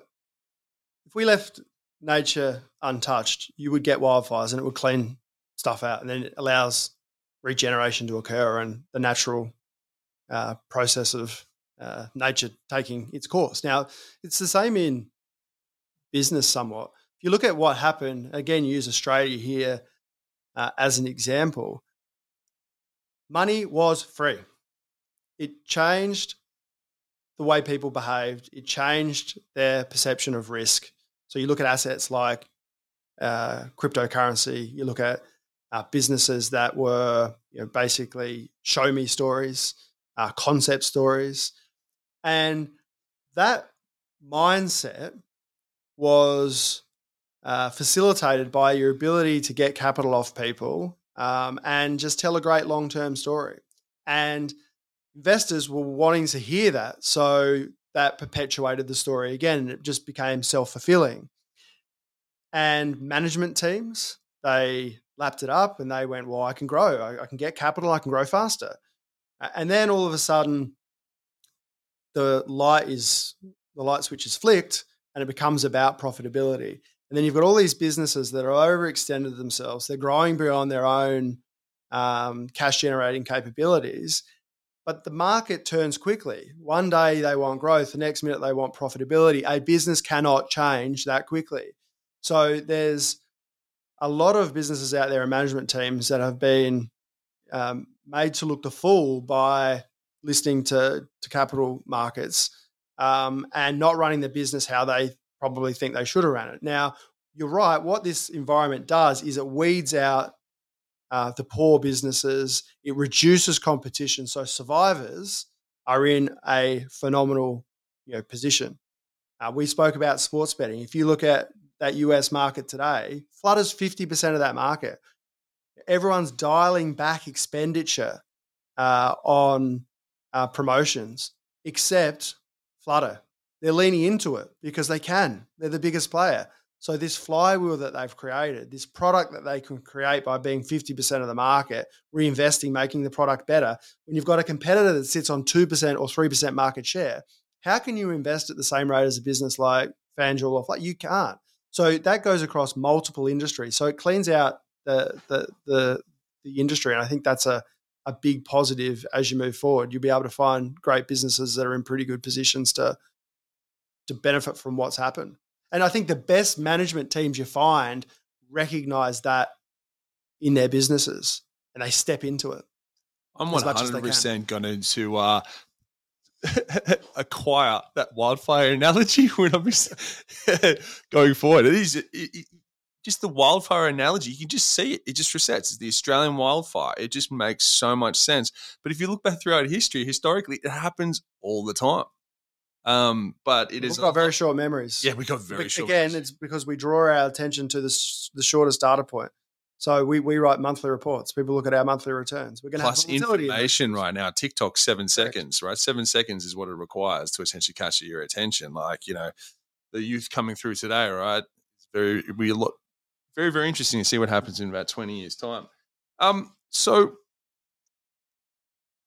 If we left nature untouched, you would get wildfires and it would clean stuff out, and then it allows regeneration to occur and the natural uh, process of uh, nature taking its course. Now, it's the same in business somewhat. If you look at what happened, again, use Australia here uh, as an example, money was free. It changed the way people behaved, it changed their perception of risk. So you look at assets like uh, cryptocurrency, you look at uh, businesses that were you know, basically show me stories, uh, concept stories. And that mindset was uh, facilitated by your ability to get capital off people um, and just tell a great long term story. And investors were wanting to hear that. So that perpetuated the story again, and it just became self fulfilling. And management teams, they lapped it up and they went, Well, I can grow, I, I can get capital, I can grow faster. And then all of a sudden, the light is the light switch is flicked and it becomes about profitability. And then you've got all these businesses that are overextended themselves. They're growing beyond their own um, cash generating capabilities. But the market turns quickly. One day they want growth, the next minute they want profitability. A business cannot change that quickly. So there's a lot of businesses out there and management teams that have been um, made to look the fool by listening to, to capital markets um, and not running the business how they probably think they should have ran it. Now, you're right. What this environment does is it weeds out uh, the poor businesses, it reduces competition. So survivors are in a phenomenal you know, position. Uh, we spoke about sports betting. If you look at that US market today, Flutter's 50% of that market. Everyone's dialing back expenditure uh, on uh, promotions, except Flutter. They're leaning into it because they can. They're the biggest player. So this flywheel that they've created, this product that they can create by being 50% of the market, reinvesting, making the product better, when you've got a competitor that sits on 2% or 3% market share, how can you invest at the same rate as a business like FanDuel or like you can't. So that goes across multiple industries. So it cleans out the the the, the industry, and I think that's a a big positive as you move forward. You'll be able to find great businesses that are in pretty good positions to to benefit from what's happened. And I think the best management teams you find recognize that in their businesses and they step into it. I'm 100% going to uh, <laughs> acquire that wildfire analogy <laughs> when I'm <laughs> going forward. It is it, it, just the wildfire analogy. You can just see it. It just resets. It's the Australian wildfire. It just makes so much sense. But if you look back throughout history, historically, it happens all the time. Um, but it We've is got very short memories. Yeah, we got very short. Again, memories. it's because we draw our attention to the the shortest data point. So we, we write monthly reports. People look at our monthly returns. We're going to plus have volatility in information right now. TikTok seven seconds, right? Seven seconds is what it requires to essentially catch your attention. Like you know, the youth coming through today, right? It's very we a lot, very very interesting to see what happens in about twenty years time. Um, so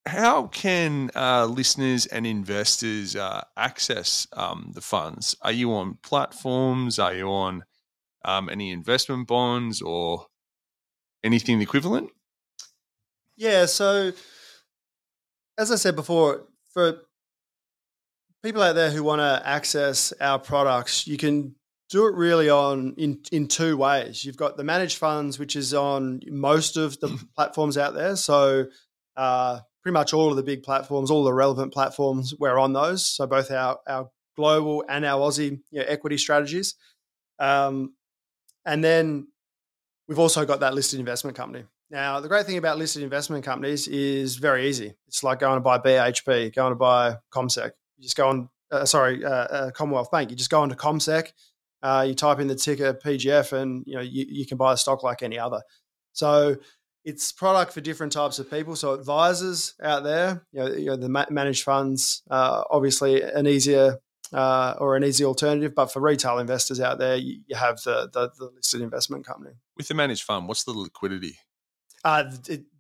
how can uh, listeners and investors uh, access um, the funds? Are you on platforms? Are you on um, any investment bonds or anything equivalent? Yeah. So, as I said before, for people out there who want to access our products, you can do it really on in in two ways. You've got the managed funds, which is on most of the <clears throat> platforms out there. So, uh, pretty much all of the big platforms, all the relevant platforms, we're on those. So both our our global and our Aussie you know, equity strategies. Um, and then we've also got that listed investment company. Now, the great thing about listed investment companies is very easy. It's like going to buy BHP, going to buy CommSec. You just go on, uh, sorry, uh, uh, Commonwealth Bank. You just go onto CommSec, uh, you type in the ticker PGF, and you know you, you can buy a stock like any other. So it's product for different types of people. So advisors out there, you know, you know the ma- managed funds, uh, obviously an easier uh, or an easy alternative. But for retail investors out there, you, you have the, the, the listed investment company. With the managed fund, what's the liquidity? Uh,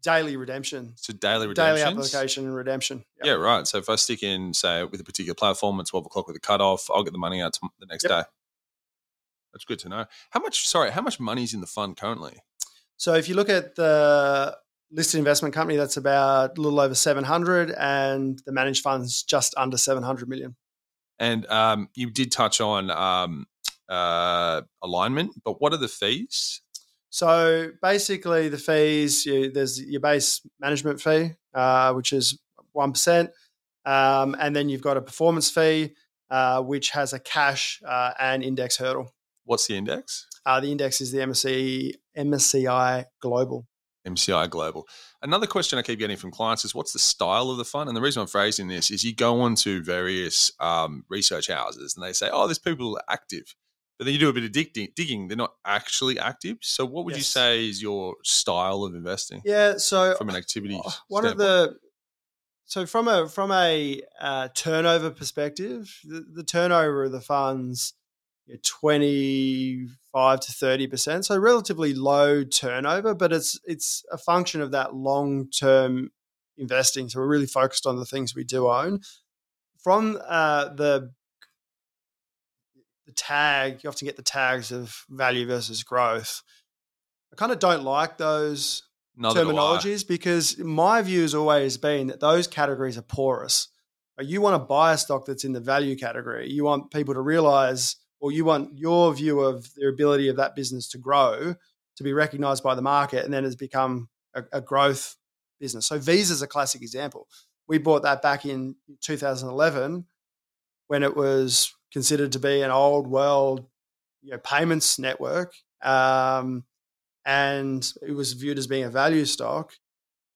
daily redemption. So daily redemption. Daily application and redemption. Yep. Yeah, right. So if I stick in, say, with a particular platform at 12 o'clock with a cutoff, I'll get the money out the next yep. day. That's good to know. How much, sorry, how much money is in the fund currently? So if you look at the listed investment company, that's about a little over 700 and the managed funds just under 700 million. And um, you did touch on um, uh, alignment, but what are the fees? So basically, the fees you, there's your base management fee, uh, which is one percent, um, and then you've got a performance fee, uh, which has a cash uh, and index hurdle. What's the index? Uh, the index is the MSCI, MSCI Global. MCI Global. Another question I keep getting from clients is what's the style of the fund? And the reason I'm phrasing this is you go on to various um, research houses and they say, oh, there's people are active. But then you do a bit of digging, digging they're not actually active. So, what would yes. you say is your style of investing? Yeah, so from an activity, uh, one standpoint? of the so from a from a uh, turnover perspective, the, the, turnover of the funds, you know, twenty five to thirty percent, so relatively low turnover, but it's it's a function of that long term investing. So we're really focused on the things we do own. From uh, the the tag, you often get the tags of value versus growth. I kind of don't like those Neither terminologies because my view has always been that those categories are porous. You want to buy a stock that's in the value category. You want people to realize, or you want your view of the ability of that business to grow to be recognized by the market and then has become a, a growth business. So Visa is a classic example. We bought that back in 2011 when it was considered to be an old world you know, payments network. Um, and it was viewed as being a value stock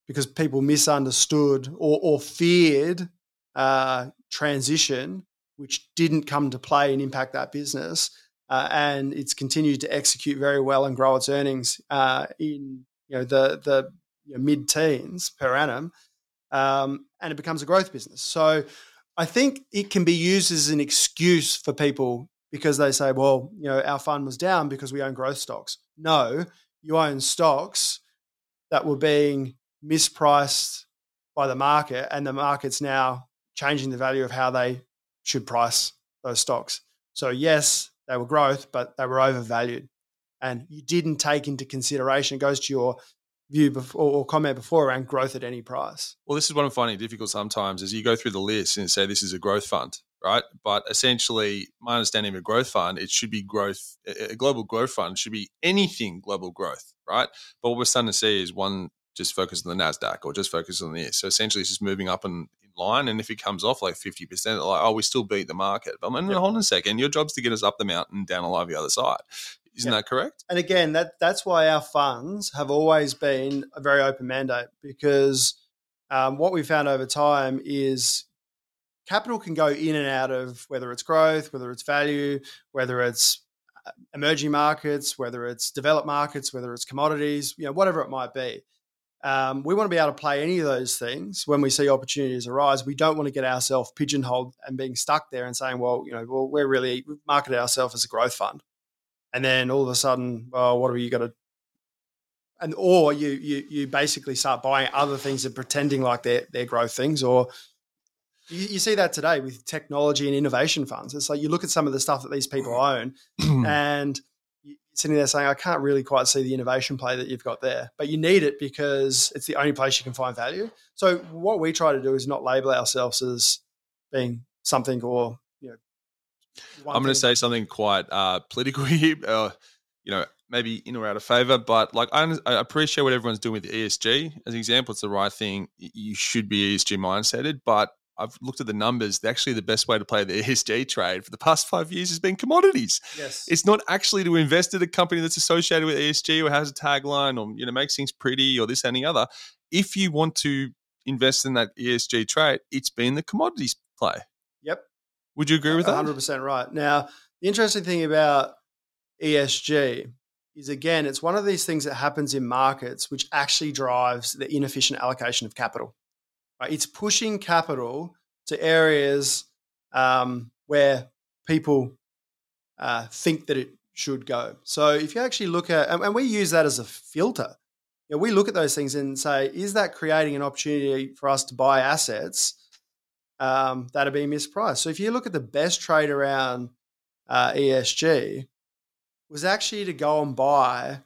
because people misunderstood or, or feared uh, transition, which didn't come to play and impact that business. Uh, and it's continued to execute very well and grow its earnings uh, in you know the the you know, mid teens per annum, um, and it becomes a growth business. So I think it can be used as an excuse for people because they say, well, you know, our fund was down because we own growth stocks. No, you own stocks that were being mispriced by the market, and the market's now changing the value of how they should price those stocks. So, yes, they were growth, but they were overvalued. And you didn't take into consideration, it goes to your view before, or comment before around growth at any price. Well, this is what I'm finding difficult sometimes is you go through the list and say this is a growth fund, right? But essentially, my understanding of a growth fund, it should be growth, a global growth fund should be anything global growth, right? But what we're starting to see is one just focus on the NASDAQ or just focus on this. So essentially, it's just moving up in line. And if it comes off like 50%, like, oh, we still beat the market. But I mean, hold on a second. Your job's to get us up the mountain, down a the other side. Isn't that correct? And again, that that's why our funds have always been a very open mandate because um, what we found over time is capital can go in and out of whether it's growth, whether it's value, whether it's uh, emerging markets, whether it's developed markets, whether it's commodities, you know, whatever it might be. Um, we want to be able to play any of those things when we see opportunities arise. We don't want to get ourselves pigeonholed and being stuck there and saying, well, you know, well, we're really we've marketed ourselves as a growth fund. And then all of a sudden, well, what are you got to and or you you you basically start buying other things and pretending like they're they're growth things or you, you, see that today with technology and innovation funds. It's like you look at some of the stuff that these people own <clears throat> and sitting there saying, I can't really quite see the innovation play that you've got there, but you need it because it's the only place you can find value. So what we try to do is not label ourselves as being something or you know. I'm going to say something quite uh, political <laughs> here. Uh, you know, maybe in or out of favor, but like I, I, appreciate what everyone's doing with ESG. As an example, it's the right thing. You should be ESG mindseted, but I've looked at the numbers. Actually, the best way to play the <laughs> ESG trade for the past five years has been commodities. Yes, it's not actually to invest in a company that's associated with ESG or has a tagline or you know makes things pretty or this any other. If you want to invest in that ESG trade, it's been the commodities play. Yep. Would you agree with that? 100% right. Now, the interesting thing about ESG is again, it's one of these things that happens in markets which actually drives the inefficient allocation of capital. Right? It's pushing capital to areas um, where people uh, think that it should go. So if you actually look at, and, and we use that as a filter, you know, we look at those things and say, is that creating an opportunity for us to buy assets um, that are being mispriced? So if you look at the best trade around uh, ESG, was actually to go and buy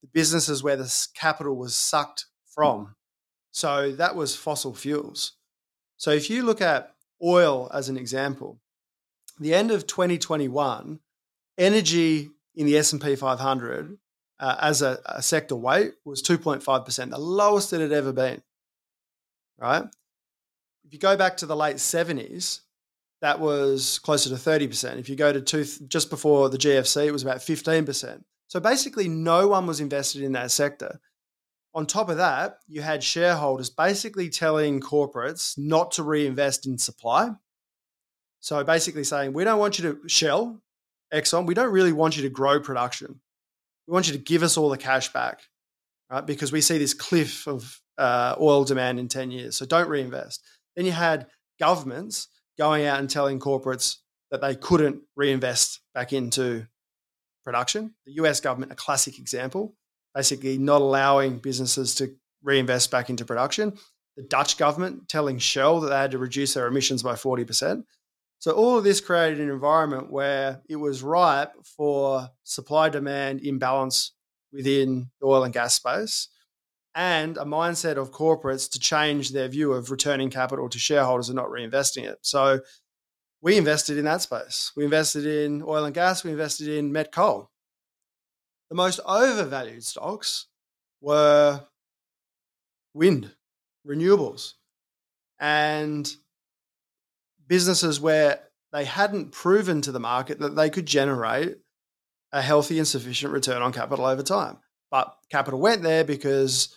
the businesses where the capital was sucked from. So that was fossil fuels. So if you look at oil as an example, the end of 2021, energy in the S&P 500 uh, as a, a, sector weight was 2.5%, the lowest it had ever been. Right? If you go back to the late 70s, that was closer to 30%. If you go to two, just before the GFC, it was about 15%. So basically, no one was invested in that sector. On top of that, you had shareholders basically telling corporates not to reinvest in supply. So basically saying, we don't want you to, Shell, Exxon, we don't really want you to grow production. We want you to give us all the cash back, right? Because we see this cliff of uh, oil demand in 10 years. So don't reinvest. Then you had governments going out and telling corporates that they couldn't reinvest back into production. The US government, a classic example, basically not allowing businesses to reinvest back into production. The Dutch government telling Shell that they had to reduce their emissions by 40%. So all of this created an environment where it was ripe for supply demand imbalance within the oil and gas space and a mindset of corporates to change their view of returning capital to shareholders and not reinvesting it. So we invested in that space. We invested in oil and gas, we invested in met coal. The most overvalued stocks were wind, renewables, and businesses where they hadn't proven to the market that they could generate a healthy and sufficient return on capital over time. But capital went there because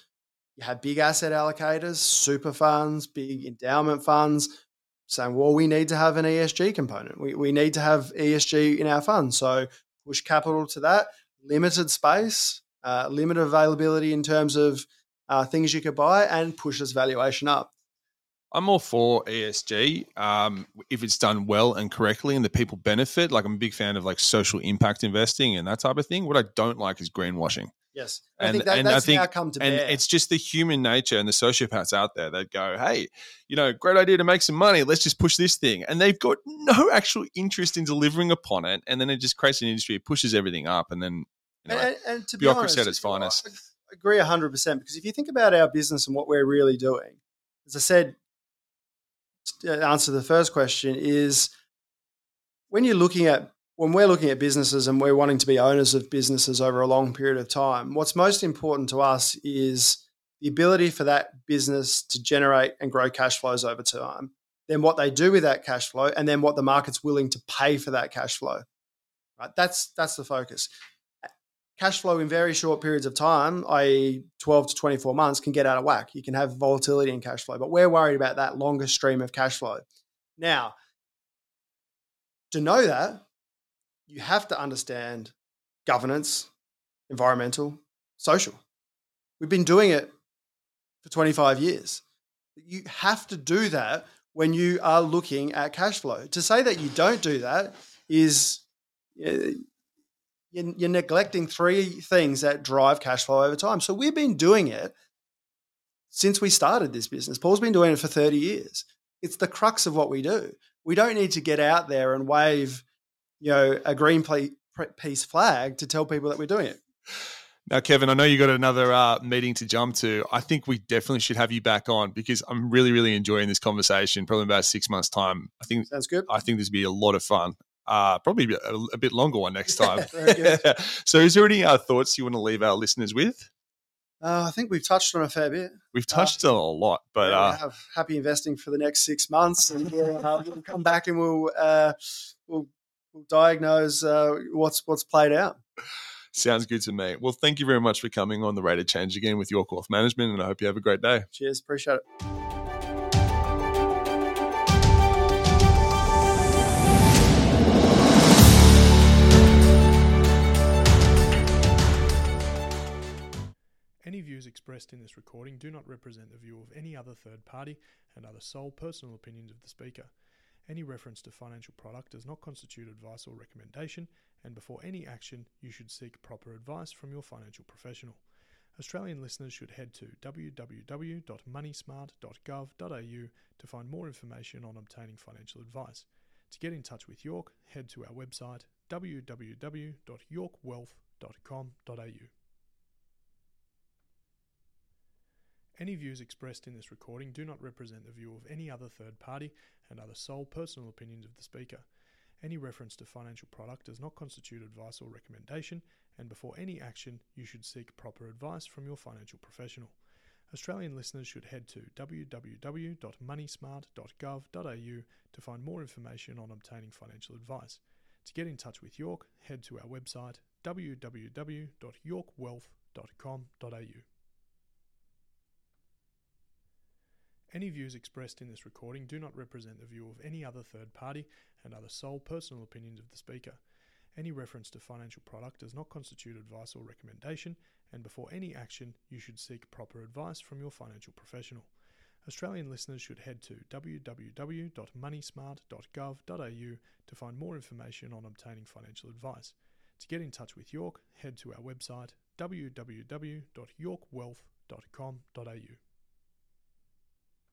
you had big asset allocators, super funds, big endowment funds saying, well, we need to have an ESG component. We, we need to have ESG in our funds. So push capital to that limited space, uh, limited availability in terms of uh, things you could buy, and pushes valuation up. I'm all for ESG um, if it's done well and correctly, and the people benefit. Like I'm a big fan of like social impact investing and that type of thing. What I don't like is greenwashing. Yes, And- I think that, and I that's think- now come to and bear. it's just the human nature and the sociopaths out there that go, "Hey, you know, great idea to make some money. Let's just push this thing," and they've got no actual interest in delivering upon it, and then it just creates an industry, it pushes everything up, and then anyway, and, and to be honest, at its finest. I agree hundred percent because if you think about our business and what we're really doing, as I said, to uh, answer the first question is when you're looking at when we're looking at businesses and we're wanting to be owners of businesses over a long period of time, what's most important to us is the ability for that business to generate and grow cash flows over time. Then what they do with that cash flow, and then what the market's willing to pay for that cash flow. Right, that's that's the focus. Cash flow in very short periods of time, i.e., 12 to 24 months, can get out of whack. You can have volatility in cash flow, but we're worried about that longer stream of cash flow. Now, to know that, you have to understand governance, environmental, social. We've been doing it for 25 years. You have to do that when you are looking at cash flow. To say that you don't do that is uh, you're, you're neglecting three things that drive cash flow over time. So we've been doing it since we started this business. Paul's been doing it for 30 years. It's the crux of what we do. We don't need to get out there and wave, you know, a green peace flag to tell people that we're doing it. Now, Kevin, I know you got another uh, meeting to jump to. I think we definitely should have you back on because I'm really, really enjoying this conversation. Probably about six months' time. I think Sounds good. I think this would be a lot of fun. Uh, probably a, a bit longer one next time. <laughs> <laughs> So, is there any uh, thoughts you want to leave our listeners with? Uh, I think we've touched on a fair bit. We've touched on a lot, but Yeah, we uh, have happy investing for the next six months, and we'll, uh, we'll come back and we'll uh, we'll, we'll diagnose uh, what's what's played out. sounds good to me. Well, thank you very much for coming on the Rate of Change again with York Wealth Management, and I hope you have a great day. Cheers, appreciate it. Any views expressed in this recording do not represent the view of any other third party and are the sole personal opinions of the speaker. Any reference to financial product does not constitute advice or recommendation, and before any action, you should seek proper advice from your financial professional. Australian listeners should head to www.moneysmart.gov.au to find more information on obtaining financial advice. To get in touch with York, head to our website www.yorkwealth.com.au. Any views expressed in this recording do not represent the view of any other third party and are the sole personal opinions of the speaker. Any reference to financial product does not constitute advice or recommendation, and before any action, you should seek proper advice from your financial professional. Australian listeners should head to www.moneysmart.gov.au to find more information on obtaining financial advice. To get in touch with York, head to our website www.yorkwealth.com.au. Any views expressed in this recording do not represent the view of any other third party and are the sole personal opinions of the speaker. Any reference to financial product does not constitute advice or recommendation, and before any action, you should seek proper advice from your financial professional. Australian listeners should head to www.moneysmart.gov.au to find more information on obtaining financial advice. To get in touch with York, head to our website www.yorkwealth.com.au.